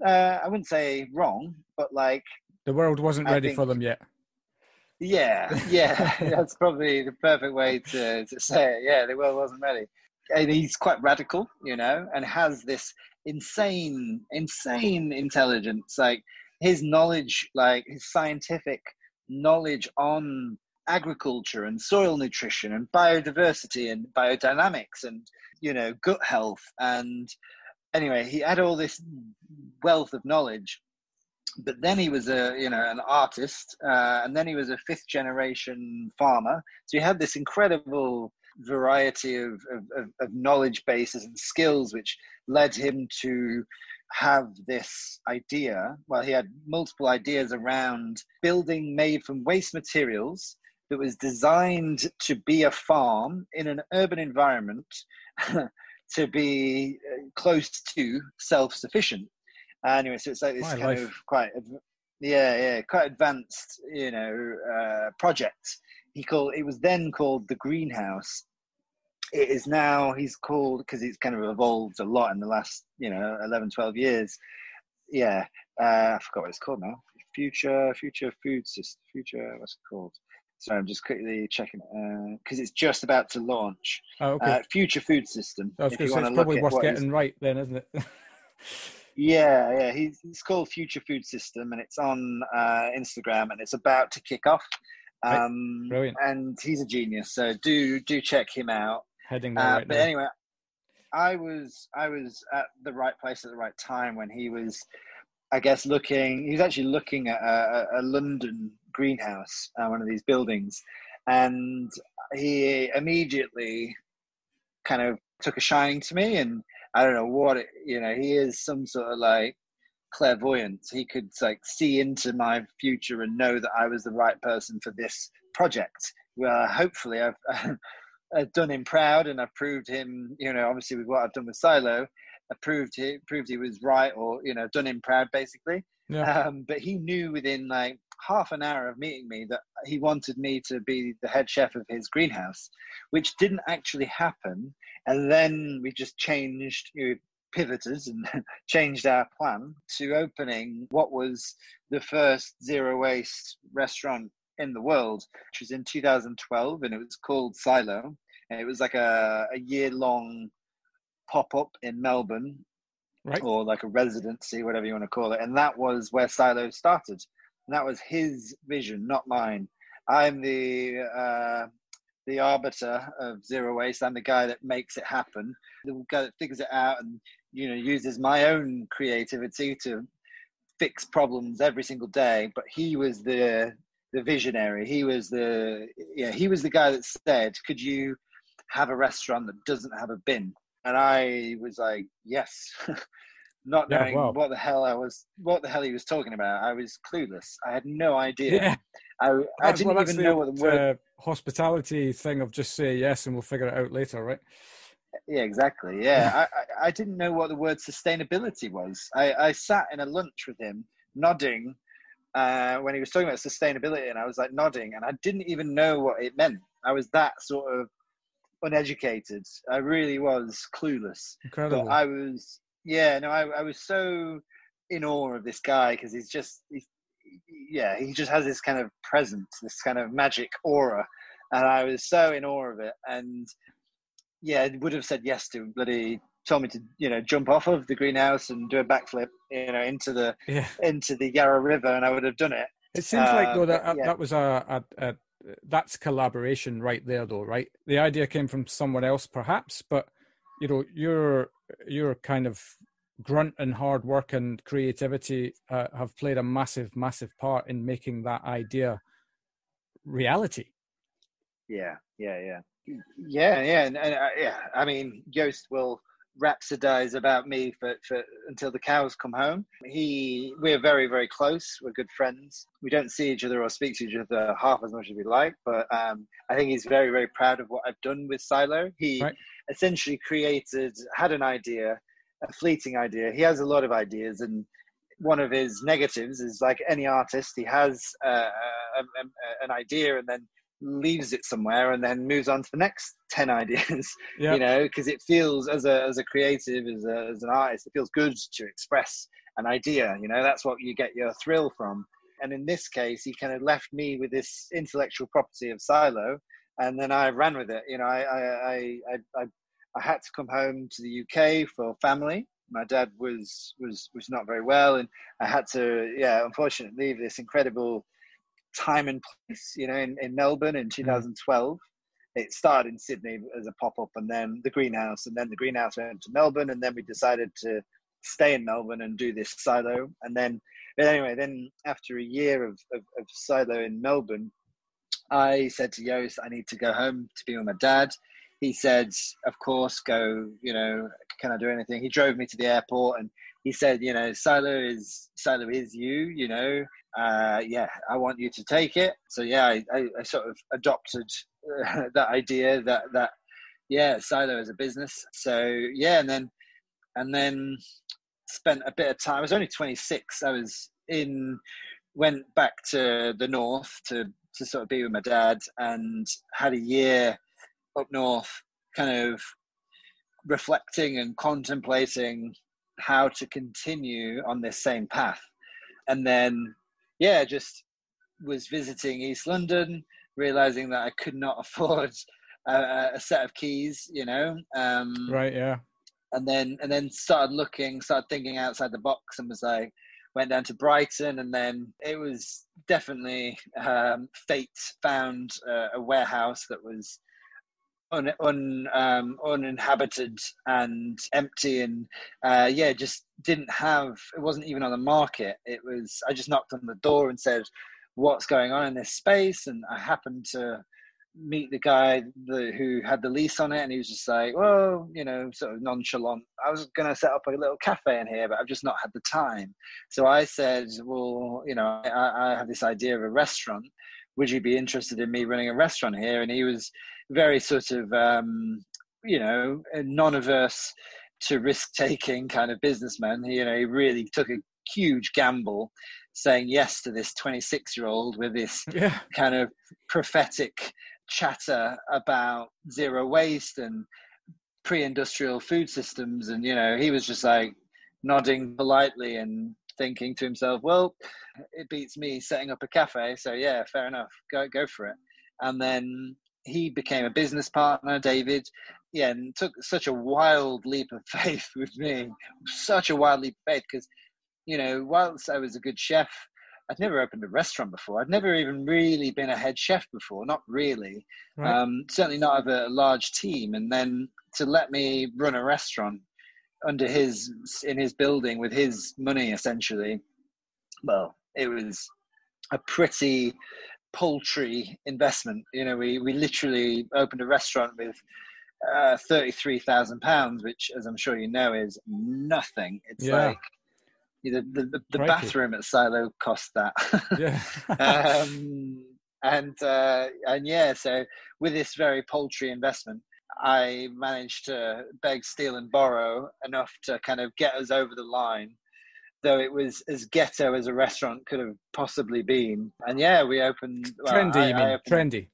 uh, i wouldn't say wrong but like the world wasn't ready think, for them yet yeah, yeah, that's probably the perfect way to, to say it. Yeah, the world wasn't ready. And he's quite radical, you know, and has this insane, insane intelligence. Like his knowledge, like his scientific knowledge on agriculture and soil nutrition and biodiversity and biodynamics and, you know, gut health. And anyway, he had all this wealth of knowledge but then he was a you know an artist uh, and then he was a fifth generation farmer. So he had this incredible variety of, of, of, knowledge bases and skills which led him to have this idea. Well he had multiple ideas around building made from waste materials that was designed to be a farm in an urban environment to be uh, close to self-sufficient anyway, so it's like this My kind life. of quite, yeah, yeah, quite advanced, you know, uh, project. He called it was then called the greenhouse. It is now he's called because it's kind of evolved a lot in the last you know 11, 12 years. Yeah, uh, I forgot what it's called now. Future Future Food System. Future what's it called? Sorry, I'm just quickly checking because uh, it's just about to launch. Oh, okay. Uh, Future Food System. I was going to say it's probably worth getting right then, isn't it? Yeah, yeah. He's, he's called Future Food System, and it's on uh, Instagram, and it's about to kick off. Um, Brilliant. And he's a genius, so do do check him out. Heading there uh, right But now. anyway, I was I was at the right place at the right time when he was, I guess, looking. He was actually looking at a, a London greenhouse, uh, one of these buildings, and he immediately kind of took a shining to me and I don't know what it, you know. He is some sort of like clairvoyant. He could like see into my future and know that I was the right person for this project. Well, hopefully, I've, I've done him proud, and I've proved him. You know, obviously with what I've done with Silo, I proved he proved he was right, or you know, done him proud basically. Yeah. Um, but he knew within like half an hour of meeting me that he wanted me to be the head chef of his greenhouse, which didn't actually happen. And then we just changed, you know, pivoted and changed our plan to opening what was the first zero waste restaurant in the world, which was in 2012, and it was called Silo. And it was like a, a year long pop up in Melbourne, right. or like a residency, whatever you want to call it. And that was where Silo started. And that was his vision, not mine. I'm the uh, the arbiter of zero waste. I'm the guy that makes it happen, the guy that figures it out, and you know uses my own creativity to fix problems every single day. But he was the the visionary. He was the yeah. He was the guy that said, "Could you have a restaurant that doesn't have a bin?" And I was like, "Yes." not yeah, knowing wow. what the hell I was, what the hell he was talking about. I was clueless. I had no idea. Yeah. I, I didn't well, even know what the word uh, hospitality thing of just say yes and we'll figure it out later, right? Yeah, exactly. Yeah, I, I, I didn't know what the word sustainability was. I, I sat in a lunch with him, nodding uh, when he was talking about sustainability, and I was like nodding, and I didn't even know what it meant. I was that sort of uneducated. I really was clueless. Incredible. But I was yeah, no, I, I was so in awe of this guy because he's just, he's, yeah, he just has this kind of presence, this kind of magic aura, and I was so in awe of it. And yeah, would have said yes to him, but he told me to, you know, jump off of the greenhouse and do a backflip, you know, into the yeah. into the Yarra River, and I would have done it. It seems uh, like though that yeah. that was a, a, a that's collaboration right there, though, right? The idea came from someone else, perhaps, but you know your your kind of grunt and hard work and creativity uh, have played a massive, massive part in making that idea reality. Yeah, yeah, yeah, yeah, yeah, and, and uh, yeah. I mean, Joost will rhapsodize about me for, for until the cows come home. He, we're very, very close. We're good friends. We don't see each other or speak to each other half as much as we like, but um, I think he's very, very proud of what I've done with Silo. He right. Essentially created, had an idea, a fleeting idea. He has a lot of ideas, and one of his negatives is like any artist, he has uh, a, a, an idea and then leaves it somewhere and then moves on to the next 10 ideas yep. you know because it feels as a as a creative as, a, as an artist it feels good to express an idea you know that's what you get your thrill from and in this case he kind of left me with this intellectual property of silo and then i ran with it you know i i i, I, I had to come home to the UK for family. My dad was was was not very well, and I had to, yeah, unfortunately, leave this incredible time and place. You know, in, in Melbourne in mm. 2012. It started in Sydney as a pop up, and then the greenhouse, and then the greenhouse went to Melbourne, and then we decided to stay in Melbourne and do this silo. And then, but anyway, then after a year of, of, of silo in Melbourne, I said to Joost, I need to go home to be with my dad he said, "Of course, go. You know, can I do anything?" He drove me to the airport, and he said, "You know, Silo is Silo is you. You know, uh, yeah, I want you to take it." So yeah, I, I, I sort of adopted uh, that idea that that yeah, Silo is a business. So yeah, and then and then spent a bit of time. I was only 26. I was in went back to the north to to sort of be with my dad and had a year up north, kind of reflecting and contemplating how to continue on this same path. And then, yeah, just was visiting East London, realizing that I could not afford a, a set of keys, you know. Um, right. Yeah. And then, and then started looking, started thinking outside the box, and was like, went down to Brighton, and then it was definitely um, fate found uh, a warehouse that was un, un um, uninhabited and empty, and uh, yeah, just didn't have. It wasn't even on the market. It was. I just knocked on the door and said, "What's going on in this space?" And I happened to meet the guy the, who had the lease on it, and he was just like, "Well, you know, sort of nonchalant. I was going to set up a little cafe in here, but I've just not had the time." So I said, "Well, you know, I, I have this idea of a restaurant. Would you be interested in me running a restaurant here?" And he was very sort of um, you know non-averse to risk-taking kind of businessman. He, you know, he really took a huge gamble saying yes to this 26 year old with this yeah. kind of prophetic chatter about zero waste and pre-industrial food systems and you know he was just like nodding politely and thinking to himself well it beats me setting up a cafe so yeah fair enough go go for it and then he became a business partner, David. Yeah, and took such a wild leap of faith with me, such a wild leap of faith because, you know, whilst I was a good chef, I'd never opened a restaurant before. I'd never even really been a head chef before, not really. Right. Um, certainly not of a large team. And then to let me run a restaurant under his in his building with his money, essentially, well, it was a pretty paltry investment. You know, we, we literally opened a restaurant with uh, thirty-three thousand pounds, which, as I'm sure you know, is nothing. It's yeah. like you know, the the, the bathroom at Silo cost that. yeah. um, and uh, and yeah, so with this very paltry investment, I managed to beg, steal, and borrow enough to kind of get us over the line though it was as ghetto as a restaurant could have possibly been. And yeah, we opened well, trendy. I, you mean trendy?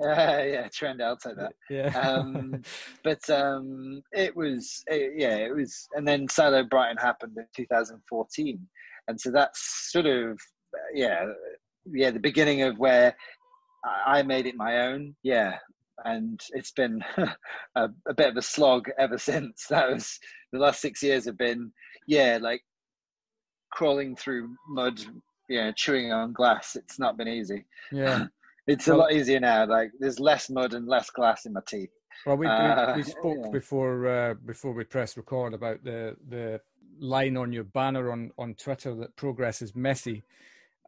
Uh, yeah, trendy. I'll take that. Yeah. um, but um, it was, it, yeah, it was, and then Silo Brighton happened in 2014, and so that's sort of, yeah, yeah, the beginning of where I made it my own. Yeah, and it's been a, a, bit of a slog ever since. That was the last six years have been, yeah, like crawling through mud, yeah, chewing on glass. It's not been easy. Yeah. it's well, a lot easier now. Like there's less mud and less glass in my teeth. Well, we, uh, we, we, spoke yeah. before uh, before we press record about the the line on your banner on on Twitter that progress is messy.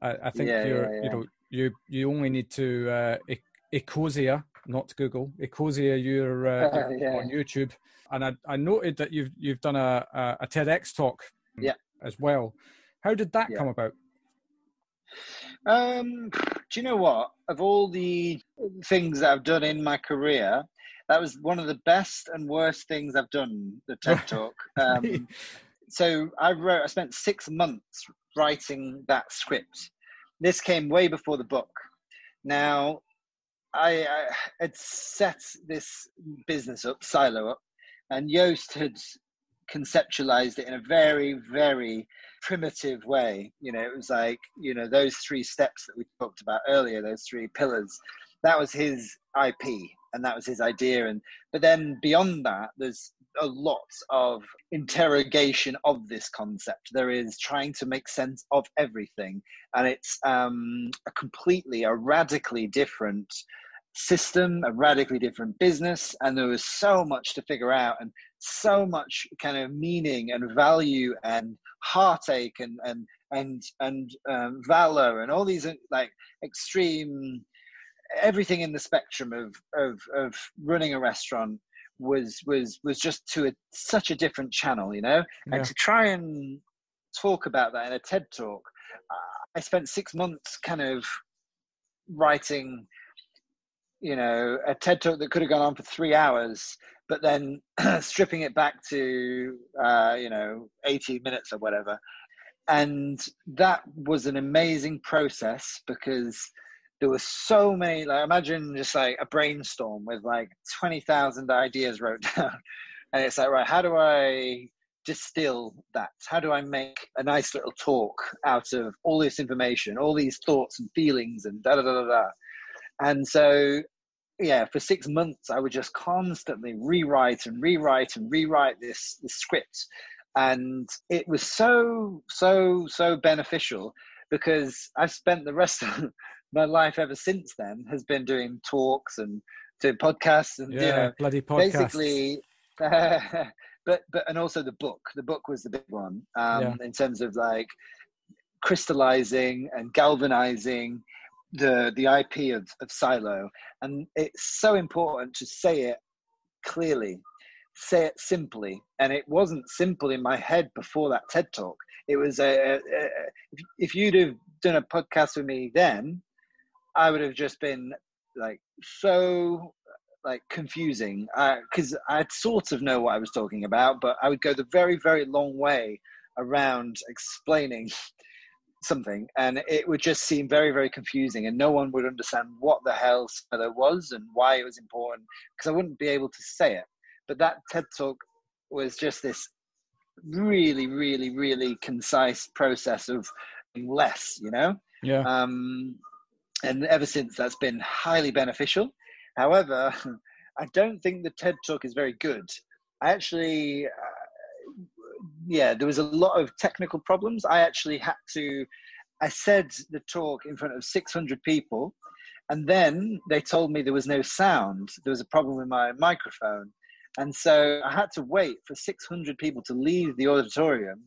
I, I think yeah, you're yeah, you know you you only need to uh, Ecosia, not Google, Ecosia, you're uh, on YouTube, and I, I noted that you've you've done a a, a TEDx talk yeah. as well. How did that come about? Um, do you know what? Of all the things that I've done in my career, that was one of the best and worst things I've done. The TED Talk. Um, so I wrote. I spent six months writing that script. This came way before the book. Now, I, I had set this business up, Silo up, and Joost had conceptualized it in a very, very primitive way. You know, it was like, you know, those three steps that we talked about earlier, those three pillars, that was his IP and that was his idea. And but then beyond that, there's a lot of interrogation of this concept. There is trying to make sense of everything, and it's um, a completely, a radically different system, a radically different business, and there was so much to figure out and so much kind of meaning and value and heartache and and and and um, valor and all these like extreme everything in the spectrum of of of running a restaurant was was was just to a, such a different channel you know yeah. and to try and talk about that in a ted talk uh, i spent six months kind of writing you know a ted talk that could have gone on for three hours but then stripping it back to uh, you know 80 minutes or whatever and that was an amazing process because there were so many like imagine just like a brainstorm with like 20,000 ideas wrote down. And it's like right how do i distill that? How do i make a nice little talk out of all this information all these thoughts and feelings and da da da da da? And so yeah, for six months, I would just constantly rewrite and rewrite and rewrite this, this script. And it was so, so, so beneficial because I've spent the rest of my life ever since then has been doing talks and doing podcasts and, yeah, you know, bloody podcasts. basically, uh, but, but, and also the book, the book was the big one um, yeah. in terms of like crystallizing and galvanizing the the IP of, of Silo, and it's so important to say it clearly, say it simply, and it wasn't simple in my head before that TED talk. It was a, a, a if you'd have done a podcast with me then, I would have just been like so like confusing because uh, I'd sort of know what I was talking about, but I would go the very very long way around explaining something and it would just seem very very confusing and no one would understand what the hell there was and why it was important because i wouldn't be able to say it. But that ted talk was just this really really really concise process of less you know? Yeah. Um and ever since that's been highly beneficial however i don't think the ted talk is very good i actually uh, yeah, there was a lot of technical problems. I actually had to, I said the talk in front of 600 people, and then they told me there was no sound. There was a problem with my microphone. And so I had to wait for 600 people to leave the auditorium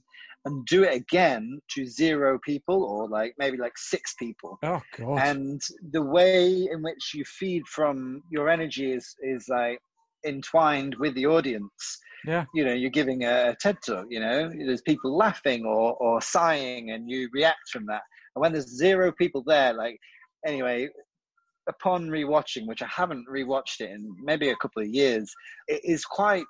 and do it again to zero people or like maybe like six people. Oh god. And the way in which you feed from your energy is is like entwined with the audience yeah you know you're giving a ted talk you know there's people laughing or or sighing and you react from that and when there's zero people there like anyway upon rewatching which i haven't rewatched it in maybe a couple of years it is quite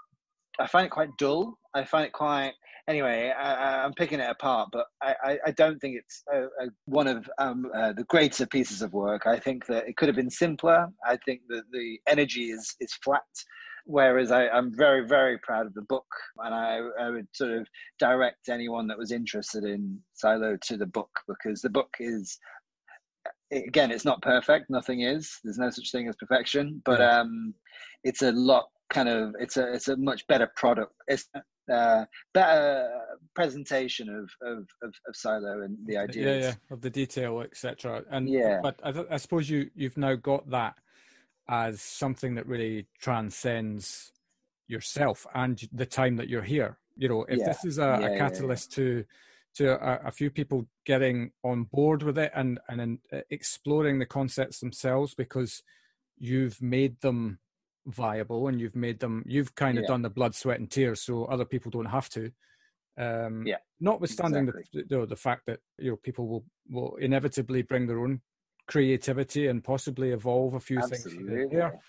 i find it quite dull i find it quite anyway I, am picking it apart but I, I, don't think it's a, a, one of um, uh, the greater pieces of work i think that it could have been simpler i think that the energy is is flat Whereas I, am very, very proud of the book, and I, I, would sort of direct anyone that was interested in Silo to the book because the book is, again, it's not perfect. Nothing is. There's no such thing as perfection, but um, it's a lot kind of. It's a it's a much better product. It's uh, better presentation of, of, of, of, Silo and the ideas. Yeah, yeah, of the detail, etc. And yeah, but I, I suppose you you've now got that as something that really transcends yourself and the time that you're here. You know, if Yeah. this is a, Yeah, a yeah, yeah. catalyst to to a, a few people getting on board with it and and uh, exploring the concepts themselves because you've made them viable and you've made them you've kind of Yeah. done the blood sweat and tears so other people don't have to um Yeah, notwithstanding the, exactly. you know, the fact that you know people will will inevitably bring their own creativity and possibly evolve a few things here there.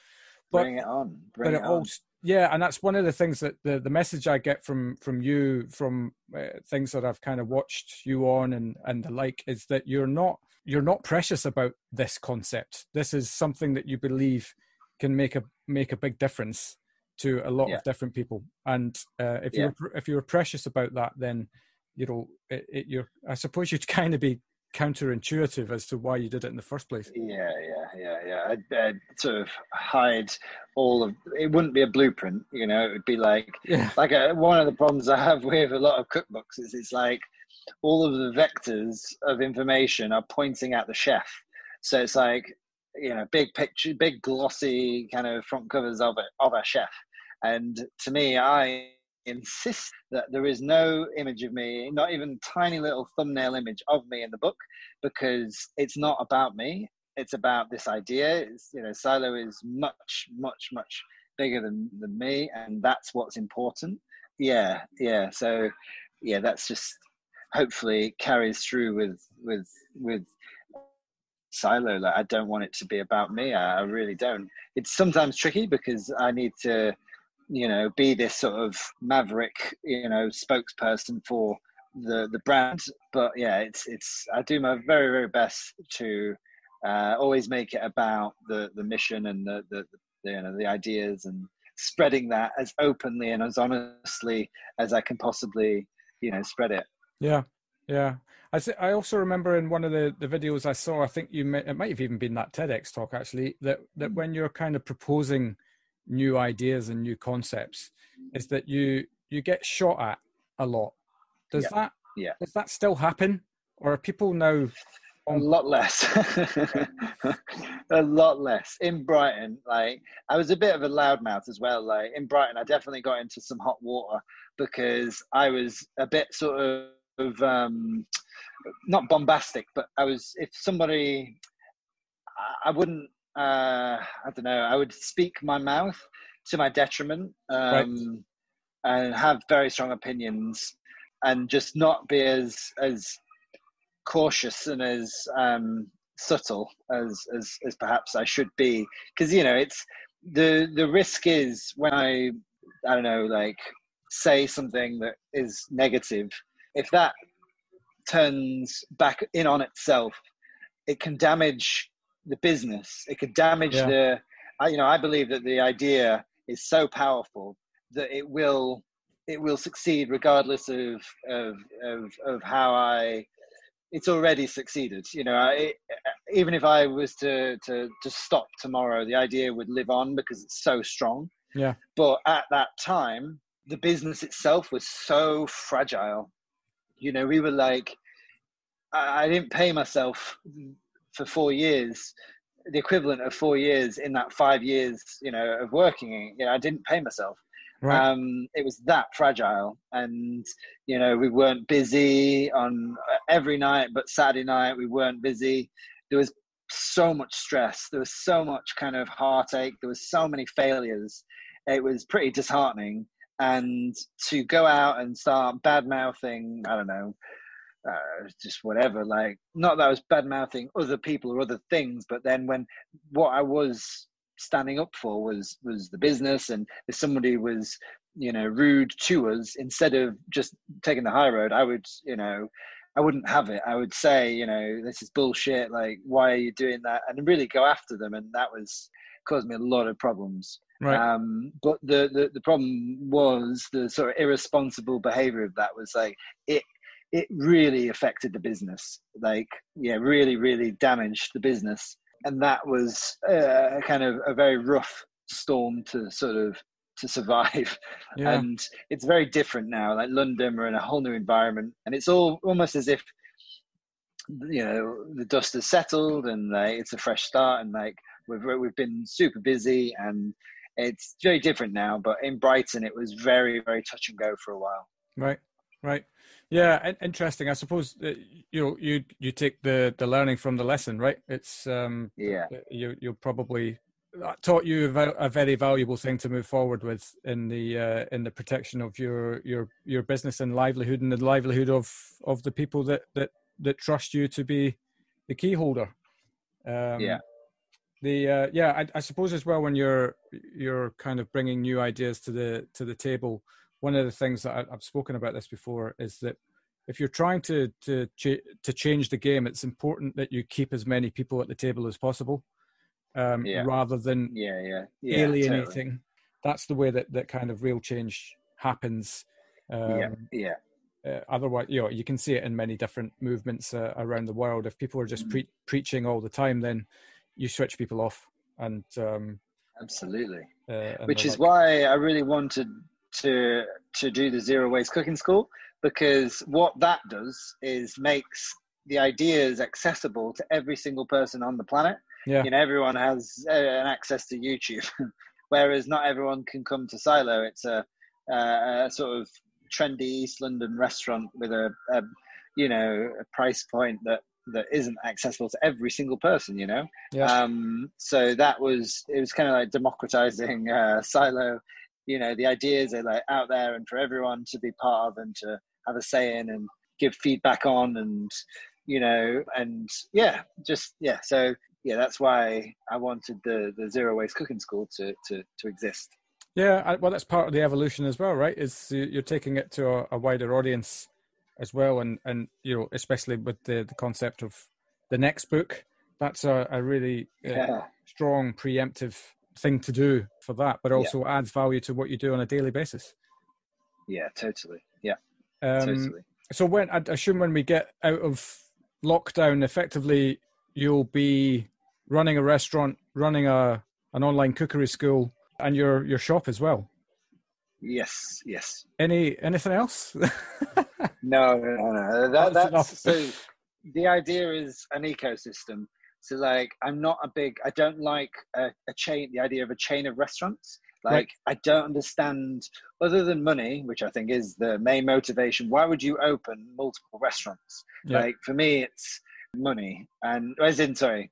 But- Bring it on. but Bring it it on. also yeah and that's one of the things that the, the message i get from from you from uh, things that i've kind of watched you on and and the like is that you're not you're not precious about this concept this is something that you believe can make a make a big difference to a lot Yeah. of different people and uh, if Yeah. you're if you're precious about that then you know it, it, you're i suppose you'd kind of be counterintuitive as to why you did it in the first place Yeah, yeah, yeah, yeah. I'd, I'd sort of hide all of. It wouldn't be a blueprint, you know. It would be like yeah like a, one of the problems I have with a lot of cookbooks is it's like all of the vectors of information are pointing at the chef. So it's like you know, big picture, big glossy kind of front covers of it of a chef. And to me, I insist that there is no image of me, not even tiny little thumbnail image of me in the book, because it's not about me. It's about this idea. It's, you know, Silo is much, much, much bigger than, than me, and that's what's important. Yeah, yeah. So, yeah, that's just hopefully carries through with with with Silo. Like, I don't want it to be about me. I, I really don't. It's sometimes tricky because I need to, you know, be this sort of maverick, you know, spokesperson for the the brand. But yeah, it's it's. I do my very very best to uh, always make it about the the mission and the the, the you know the ideas and spreading that as openly and as honestly as I can possibly, you know, spread it. Yeah, yeah. I th- I also remember in one of the, the videos I saw, I think you may, it might have even been that TEDx talk actually, that that Mm. when you're kind of proposing new ideas and new concepts, is that you you get shot at a lot. Does Yeah, that yeah. does that still happen, or are people now? a lot less a lot less in brighton like i was a bit of a loudmouth as well like in brighton i definitely got into some hot water because i was a bit sort of um not bombastic but i was if somebody i, wouldn't uh i don't know i would speak my mouth to my detriment um and have very strong opinions and just not be as as cautious and as um, subtle as, as as perhaps I should be. Because you know it's the the risk is when I I don't know like say something that is negative if that turns back in on itself it can damage the business it could damage Yeah. the I, you know I believe that the idea is so powerful that it will it will succeed regardless of of of, of how I it's already succeeded. You know, I, even if I was to, to to stop tomorrow, the idea would live on because it's so strong. Yeah. But at that time, the business itself was so fragile. You know, we were like, I, I didn't pay myself for four years, the equivalent of four years in that five years, you know, of working. You know, I didn't pay myself. Right. Um, it was that fragile, and you know we weren't busy on uh, every night, but Saturday night we weren't busy. There was so much stress. There was so much kind of heartache. There was so many failures. It was pretty disheartening. And to go out and start bad mouthing, I don't know, uh, just whatever. Like, not that I was bad mouthing other people or other things, but then when what I was standing up for was was the business, and if somebody was you know rude to us, instead of just taking the high road, I would you know. I wouldn't have it. I would say, you know, this is bullshit. Like, why are you doing that? And really go after them. And that was caused me a lot of problems. Right. Um, but the, the the problem was the sort of irresponsible behavior of that was like it it really affected the business. Like, yeah, really, really damaged the business. And that was uh, kind of a very rough storm to sort of to survive. yeah. And it's very different now. Like London, we're in a whole new environment, and it's all almost as if you know the dust has settled and like, it's a fresh start and like we've we've been super busy and it's very different now but in brighton it was very very touch and go for a while. Right right. Yeah interesting. I suppose you know you you take the the learning from the lesson right? It's um yeah. you you'll probably taught you a very valuable thing to move forward with in the uh, in the protection of your your your business and livelihood and the livelihood of of the people that that that trust you to be the key holder. Um, yeah. The uh, yeah, I, I, suppose as well when you're you're kind of bringing new ideas to the to the table. One of the things that I, have spoken about this before is that if you're trying to to to change the game, it's important that you keep as many people at the table as possible, um, yeah. rather than yeah, yeah. yeah alienating. Totally. That's the way that that kind of real change happens. Um, yeah, yeah uh, otherwise, you know, you can see it in many different movements uh, around the world. If people are just mm. pre- preaching all the time, then you switch people off. And um, absolutely, uh, and which is like, why I really wanted to to do the zero waste cooking school because what that does is makes the ideas accessible to every single person on the planet. Yeah. You know, everyone has uh, an access to YouTube, whereas not everyone can come to Silo. It's a, a sort of trendy East London restaurant with a, a you know a price point that that isn't accessible to every single person you know yeah. um so that was it was kind of like democratizing uh silo you know the ideas are like out there and for everyone to be part of and to have a say in and give feedback on and you know and yeah just yeah so yeah that's why i wanted the the zero waste cooking school to to to exist yeah, well, that's part of the evolution as well, right? Is you're taking it to a, a wider audience as well, and and you know, especially with the the concept of the next book, that's a, a really uh, yeah. strong preemptive thing to do for that, but also yeah. adds value to what you do on a daily basis. Yeah, totally. Yeah, um, totally. So when I assume when we get out of lockdown, effectively, you'll be running a restaurant, running a an online cookery school and your your shop as well. Yes, yes. Any anything else? no, no, no. That, that's, that's so. The idea is an ecosystem. So, like, I'm not a big. I don't like a, a chain. The idea of a chain of restaurants. Like, right. I don't understand. Other than money, which I think is the main motivation, why would you open multiple restaurants? Yeah. Like, for me, it's money. And as in, sorry,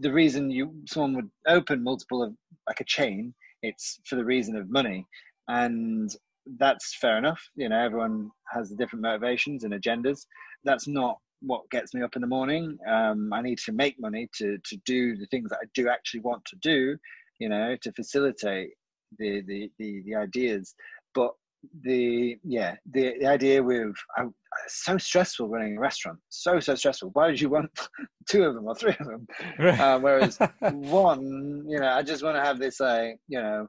the reason you someone would open multiple of like a chain it's for the reason of money and that's fair enough you know everyone has different motivations and agendas. That's not what gets me up in the morning. Um, i need to make money to to do the things that i do actually want to do you know to facilitate the the the, the ideas. But the yeah the, the idea with I, so stressful running a restaurant. So so stressful. Why would you want two of them or three of them? Uh, whereas one you know i just want to have this like you know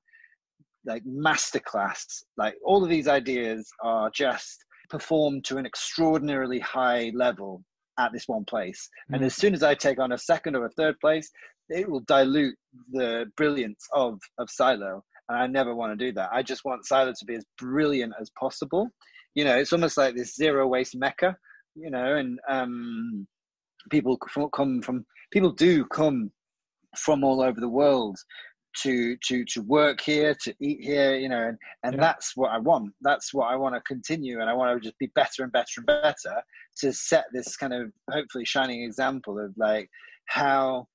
like masterclass like all of these ideas are just performed to an extraordinarily high level at this one place mm. and as soon as i take on a second or a third place it will dilute the brilliance of of silo and I never want to do that. I just want Silo to be as brilliant as possible. You know, it's almost like this zero waste mecca. You know, and um, people come from people do come from all over the world to to to work here to eat here you know and, and yeah. that's what i want. That's what i want to continue and i want to just be better and better and better to set this kind of hopefully shining example of like how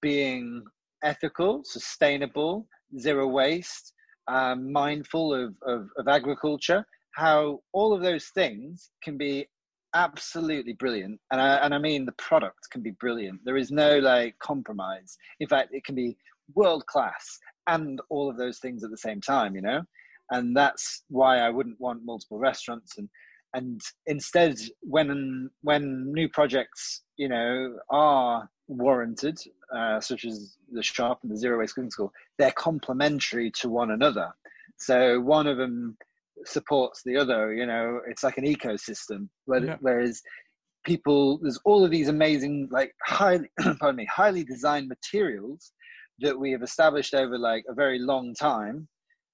being ethical sustainable zero waste, um, mindful of, of, of agriculture, how all of those things can be absolutely brilliant. And I, and I mean the product can be brilliant. There is no like compromise. In fact it can be world class and all of those things at the same time you know and that's why I wouldn't want multiple restaurants and and instead when when new projects you know are warranted, uh, such as the shop and the zero waste cooking school, they're complementary to one another. So one of them supports the other. You know, it's like an ecosystem. Yeah. Whereas people, there's all of these amazing, like highly, pardon me, highly designed materials that we have established over like a very long time,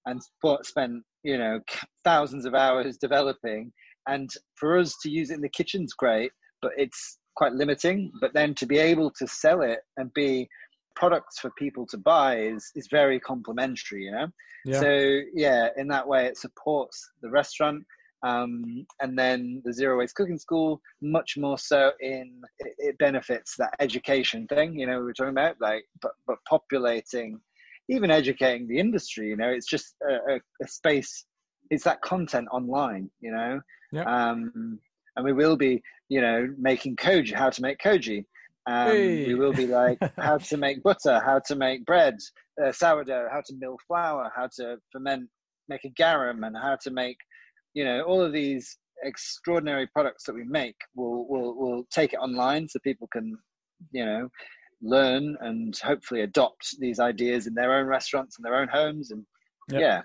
and spent you know thousands of hours developing. And for us to use it in the kitchen's great, but it's quite limiting. But then to be able to sell it and be products for people to buy is is very complementary. You know. Yeah. So yeah, in that way, it supports the restaurant. Um, and then the zero waste cooking school, much more so in it, it benefits that education thing, you know, we were talking about, like, but but populating, even educating the industry, you know, it's just a, a, a space. It's that content online, you know, Yeah. um, and we will be, you know, making koji, how to make koji. Um, Hey. We will be like how to make butter, how to make bread, uh, sourdough, how to mill flour, how to ferment, make a garum, and how to make, you know, all of these extraordinary products that we make. We'll we'll we'll take it online so people can, you know, learn and hopefully adopt these ideas in their own restaurants and their own homes, and Yep. yeah,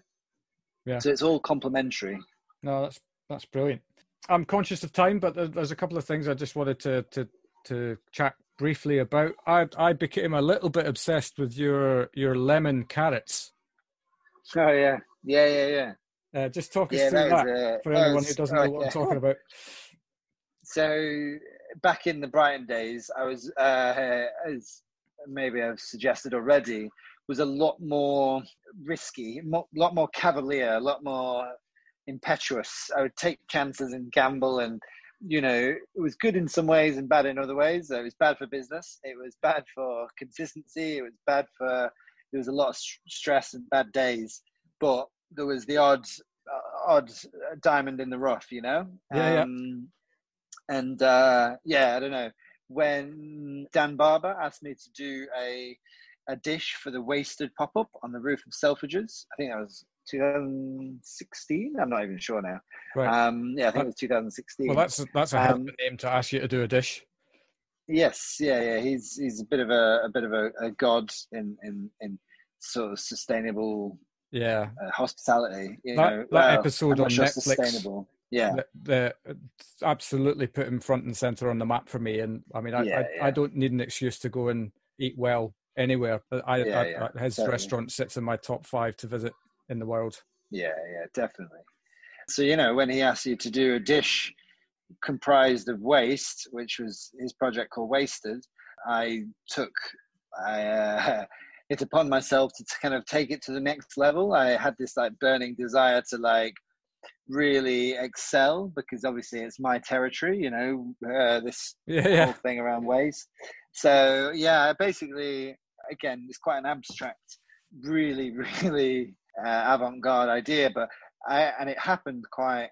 Yeah. So it's all complementary. No, that's that's brilliant. I'm conscious of time, but there's a couple of things I just wanted to to to chat briefly about. I I became a little bit obsessed with your your lemon carrots. Oh yeah, yeah, yeah, yeah. Uh, just talk us Yeah, through that that, uh, for anyone was- who doesn't know what I'm talking about. So back in the Brighton days, I was, uh, as maybe I've suggested already, was a lot more risky, a lot more cavalier, a lot more impetuous. I would take chances and gamble, and you know, it was good in some ways and bad in other ways. It was bad for business. It was bad for consistency. It was bad for there was a lot of st- stress and bad days, but there was the odd uh, odd diamond in the rough, you know. Yeah, yeah. Um, and uh, yeah, I don't know. When Dan Barber asked me to do a a dish for the wasted pop up on the roof of Selfridges, I think that was 2016. I'm not even sure now. Right. Um, yeah, I think it was 2016. well, that's that's a um, name to ask you to do a dish. Yes, yeah, yeah. He's he's a bit of a, a bit of a, a god in, in in sort of sustainable Yeah, uh, hospitality. You That- know, that well, episode on sure Netflix- Sustainable. Yeah, the, the absolutely put him front and center on the map for me. And I mean, I, Yeah, I, yeah. I don't need an excuse to go and eat well anywhere. I, Yeah, I, yeah, I his certainly. restaurant sits in my top five to visit in the world. yeah, yeah, definitely. So you know, when he asked you to do a dish comprised of waste, which was his project called Wasted, I took I uh, it upon myself to kind of take it to the next level. I had this like burning desire to like really excel because obviously it's my territory, you know, uh, this Yeah, whole thing around waste. So yeah, basically, again, it's quite an abstract, really, really uh, avant-garde idea, but I and it happened quite,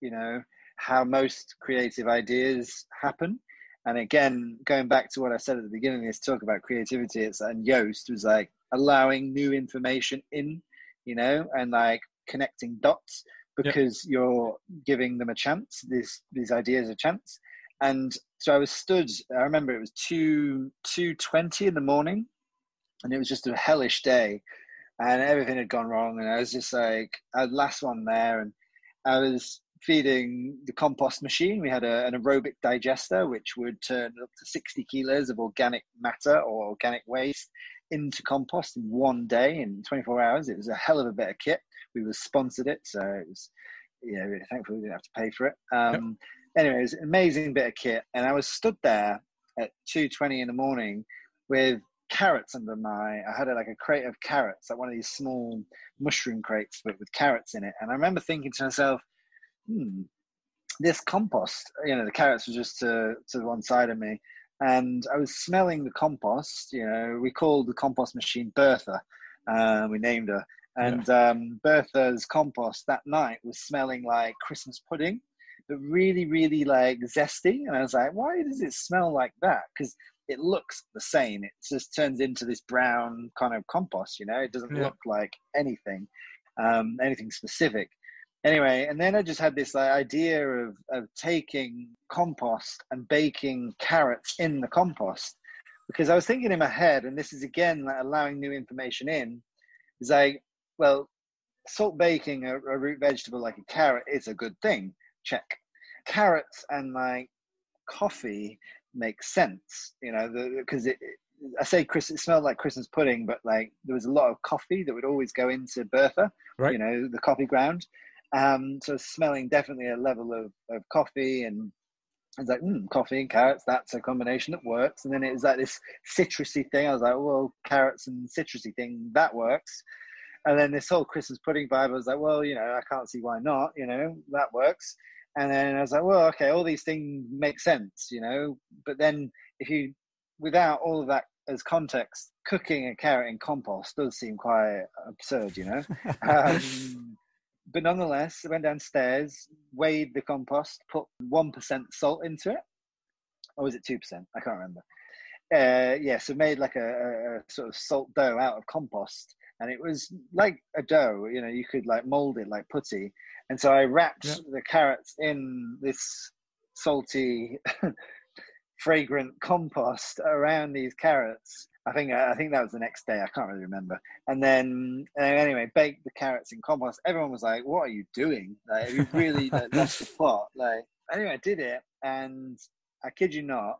you know, how most creative ideas happen. And again, going back to what I said at the beginning of this talk about creativity, it's and Joost was like allowing new information in, you know, and like connecting dots because you're giving them a chance. These these ideas a chance. And so I was stood. I remember it was two two twenty in the morning, and it was just a hellish day, and everything had gone wrong. And I was just like, I last one there, and I was feeding the compost machine. We had a, an aerobic digester, which would turn up to sixty kilos of organic matter or organic waste into compost in one day in 24 hours. It was a hell of a bit of kit. We were sponsored it, so it was, you know, really thankful we didn't have to pay for it. Um, Anyway, it was an amazing bit of kit, and I was stood there at 2:20 in the morning with carrots under my. I had a, like a crate of carrots, like one of these small mushroom crates, but with carrots in it. And I remember thinking to myself, "Hmm, this compost." You know, the carrots were just to to one side of me, and I was smelling the compost. You know, we called the compost machine Bertha. Uh, we named her, and um, Bertha's compost that night was smelling like Christmas pudding, but really, really like zesty. And I was like, why does it smell like that? Because it looks the same. It just turns into this brown kind of compost. You know, it doesn't Yeah. look like anything, um, anything specific. Anyway, and then I just had this like idea of of taking compost and baking carrots in the compost because I was thinking in my head, and this is again like allowing new information in, is like, well, salt baking a, a root vegetable like a carrot is a good thing. Check. Carrots and like coffee makes sense, you know, because it, it- I say Chris, it smelled like Christmas pudding, but like there was a lot of coffee that would always go into Bertha, Right. you know, the coffee ground. Um, so smelling definitely a level of, of coffee and I was like, mm, coffee and carrots, that's a combination that works. And then it was like this citrusy thing. I was like, well, carrots and citrusy thing, that works. And then this whole Christmas pudding vibe, I was like, well, you know, I can't see why not, you know, that works. And then I was like, well, okay, all these things make sense, you know. But then if you, without all of that as context, cooking a carrot in compost does seem quite absurd, you know. um, but nonetheless, I went downstairs, weighed the compost, put one percent salt into it, or was it two percent? I can't remember. Uh, yeah, so made like a, a, sort of salt dough out of compost, and it was like a dough. You know, you could like mold it like putty, and so I wrapped yeah. the carrots in this salty, fragrant compost around these carrots. I think I think that was the next day. I can't really remember. And then uh, anyway, baked the carrots in compost. Everyone was like, "What are you doing? Like, you really like, lost the plot." Like anyway, I did it, and I kid you not,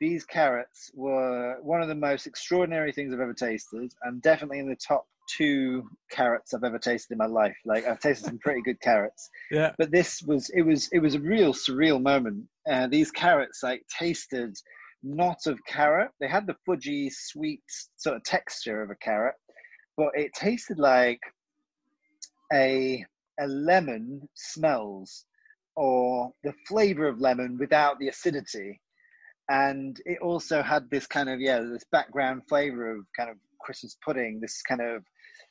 these carrots were one of the most extraordinary things I've ever tasted, and definitely in the top two carrots I've ever tasted in my life. Like I've tasted some pretty good carrots. Yeah. But this was it was it was a real surreal moment. Uh, these carrots like tasted not of carrot. They had the fudgy sweet sort of texture of a carrot, but it tasted like a a lemon smells or the flavor of lemon without the acidity and it also had this kind of yeah this background flavor of kind of christmas pudding this kind of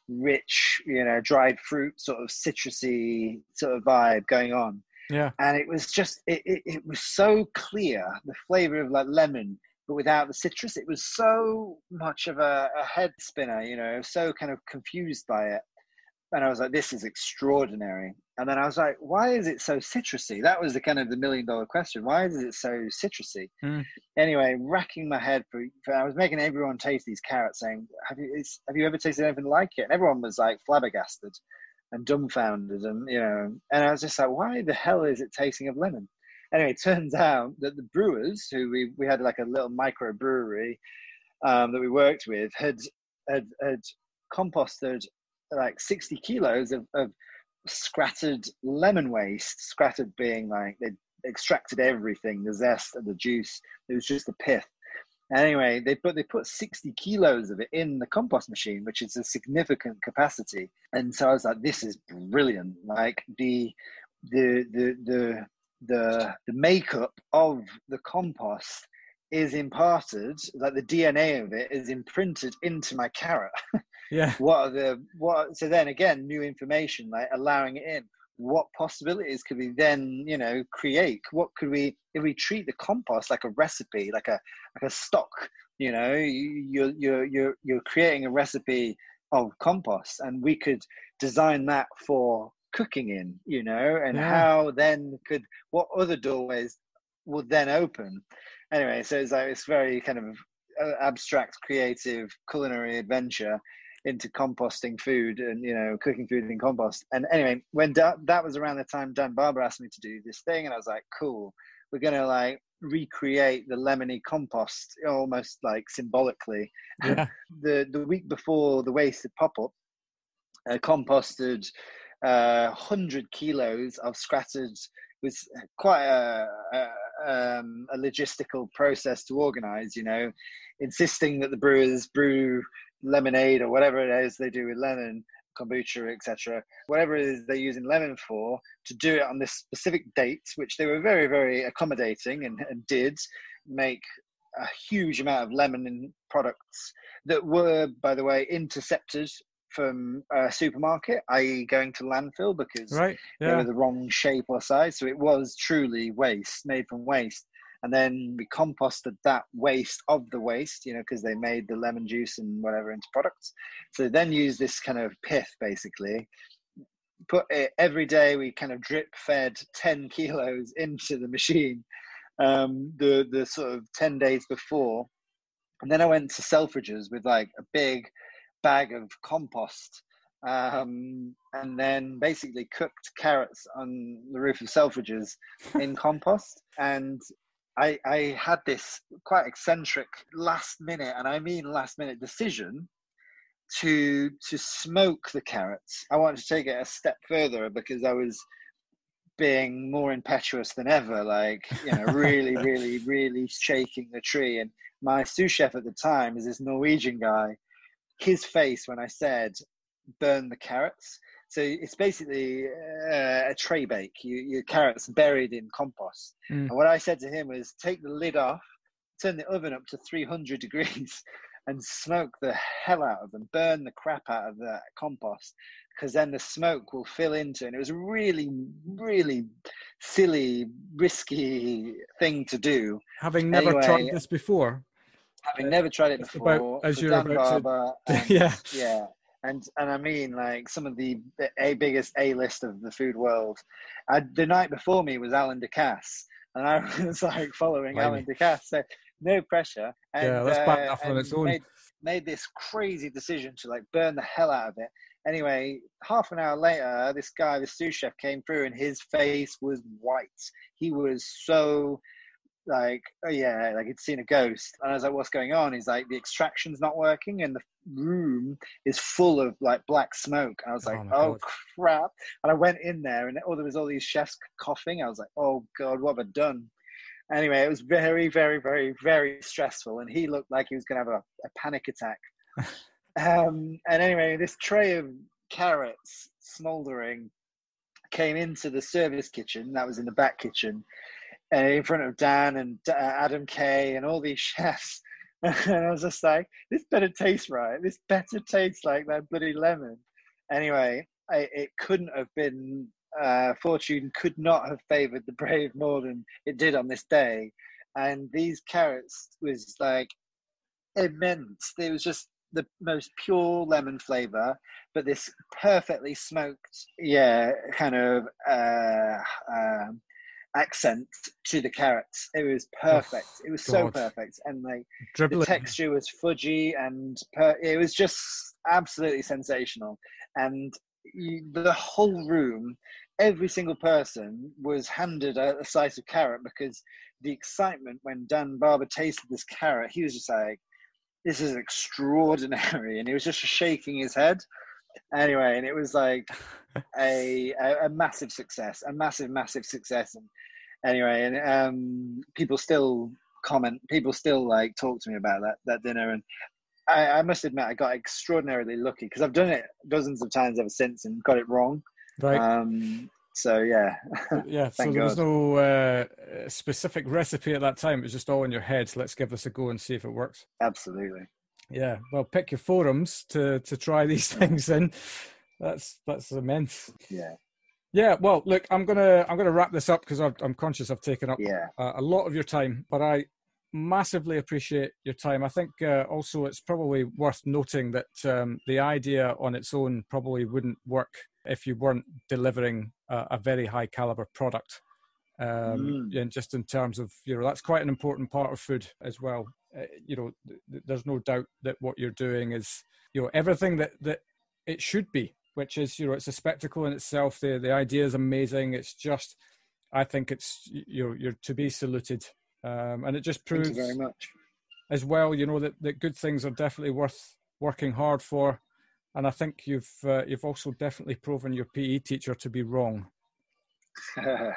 rich you know dried fruit sort of citrusy sort of vibe going on yeah and it was just it, it, it was so clear the flavor of like lemon but without the citrus it was so much of a, a head spinner you know so kind of confused by it and I was like, this is extraordinary. And then I was like, why is it so citrusy? That was the kind of the million dollar question. Why is it so citrusy? Mm. Anyway, racking my head for, for, I was making everyone taste these carrots, saying, have you have you ever tasted anything like it? And everyone was like flabbergasted and dumbfounded, and you know, and I was just like, why the hell is it tasting of lemon? Anyway, it turns out that the brewers, who we we had like a little micro brewery um, that we worked with, had had, had composted like 60 kilos of, of scattered lemon waste, scattered being like they extracted everything, the zest and the juice. It was just the pith. Anyway, they put they put 60 kilos of it in the compost machine, which is a significant capacity. And so I was like, this is brilliant. Like the the the the the the makeup of the compost is imparted, like the DNA of it is imprinted into my carrot. yeah what are the what so then again new information like allowing it in what possibilities could we then you know create? What could we if we treat the compost like a recipe like a like a stock you know you're you're you're, you're creating a recipe of compost and we could design that for cooking in you know and yeah. how then could what other doorways would then open? Anyway so it's like it's very kind of uh, abstract creative culinary adventure into composting food and you know cooking food in compost. And anyway, when da- that was around the time Dan Barber asked me to do this thing, and I was like, cool, we're gonna like recreate the lemony compost almost like symbolically. Yeah. the the week before the wasted pop up, I composted uh, hundred kilos of scattered was quite a, a, um, a, logistical process to organize, you know, insisting that the brewers brew lemonade or whatever it is they do with lemon, kombucha, etc. Whatever it is they're using lemon for, to do it on this specific date, which they were very, very accommodating and, and did make a huge amount of lemon products that were, by the way, intercepted from a supermarket, i.e., going to landfill because right, yeah. they were the wrong shape or size. So it was truly waste, made from waste and then we composted that waste of the waste you know because they made the lemon juice and whatever into products. So then use this kind of pith basically. Put it every day we kind of drip fed 10 kilos into the machine um, the the sort of 10 days before. And then i went to selfridges with like a big bag of compost um, and then basically cooked carrots on the roof of Selfridges in compost. And I, I had this quite eccentric last minute, and I mean last minute decision to to smoke the carrots. I wanted to take it a step further because I was being more impetuous than ever, like you know, really, really, really shaking the tree. And my sous chef at the time is this Norwegian guy. His face when I said burn the carrots. So it's basically uh, a tray bake. You, your carrots buried in compost. Mm. And what I said to him was take the lid off, turn the oven up to 300 degrees, and smoke the hell out of them, burn the crap out of that compost, because then the smoke will fill into. And it was a really, really silly, risky thing to do. Having never anyway, tried this before. Having never tried it before, about, as you're Dan about Barber to, and, yeah, yeah, and and I mean like some of the a biggest A list of the food world. I, the night before me was Alain Ducasse, and I was like following Blimey. Alain Ducasse. So no pressure. And, yeah, that's bad enough uh, on its own. Made, made this crazy decision to like burn the hell out of it. Anyway, half an hour later, this guy, the sous chef, came through, and his face was white. He was so like, oh yeah, like he'd seen a ghost. And I was like, what's going on? He's like, the extraction's not working, and the room is full of like black smoke. And I was like, oh, oh crap! And I went in there, and oh, there was all these chefs coughing. I was like, oh god, what have I done? Anyway, it was very, very, very, very stressful, and he looked like he was going to have a, a panic attack. um, and anyway, this tray of carrots smoldering came into the service kitchen. That was in the back kitchen, uh, in front of Dan and uh, Adam Kay and all these chefs. and I was just like, this better taste right. This better taste like that bloody lemon. Anyway, I, it couldn't have been uh, fortune could not have favored the brave more than it did on this day. And these carrots was like immense. It was just the most pure lemon flavor, but this perfectly smoked, yeah, kind of uh, um, accent to the carrots. It was perfect. Oh, it was God. so perfect, and like Dribbling. the texture was fudgy, and per- it was just absolutely sensational. And you, the whole room, every single person was handed a, a slice of carrot because the excitement when Dan Barber tasted this carrot, he was just like, "This is extraordinary," and he was just shaking his head. Anyway, and it was like a, a, a massive success, a massive, massive success. And anyway, and um, people still comment, people still like talk to me about that that dinner, and I, I must admit I got extraordinarily lucky because I've done it dozens of times ever since and got it wrong. Right. Um, so yeah. yeah. so there was no uh, specific recipe at that time. It was just all in your head. So let's give this a go and see if it works. Absolutely. Yeah. Well, pick your forums to to try these things in. That's that's immense. Yeah. Yeah, well, look, I'm gonna I'm gonna wrap this up because I'm conscious I've taken up yeah. a, a lot of your time, but I massively appreciate your time. I think uh, also it's probably worth noting that um, the idea on its own probably wouldn't work if you weren't delivering a, a very high caliber product. Um, mm. And just in terms of you know that's quite an important part of food as well. Uh, you know, th- there's no doubt that what you're doing is you know everything that that it should be, which is you know it's a spectacle in itself. The the idea is amazing. It's just I think it's you're you're to be saluted um, and it just proves very much as well. You know that, that good things are definitely worth working hard for, and I think you've uh, you've also definitely proven your PE teacher to be wrong. yeah.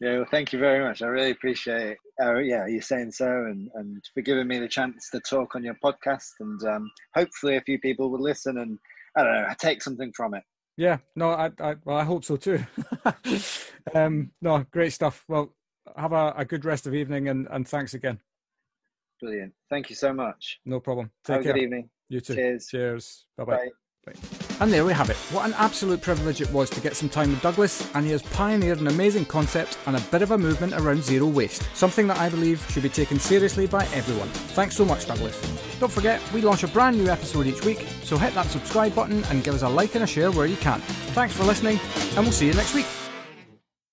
Yeah, well, thank you very much. I really appreciate, uh, yeah, you saying so, and and for giving me the chance to talk on your podcast, and um, hopefully a few people will listen and I don't know, take something from it. Yeah, no, I, I well, I hope so too. um, no, great stuff. Well, have a, a good rest of evening and, and thanks again. Brilliant. Thank you so much. No problem. Take have care. a good evening. You too. Cheers. Cheers. Bye-bye. Bye. Bye. And there we have it. What an absolute privilege it was to get some time with Douglas, and he has pioneered an amazing concept and a bit of a movement around zero waste, something that I believe should be taken seriously by everyone. Thanks so much, Douglas. Don't forget, we launch a brand new episode each week, so hit that subscribe button and give us a like and a share where you can. Thanks for listening, and we'll see you next week.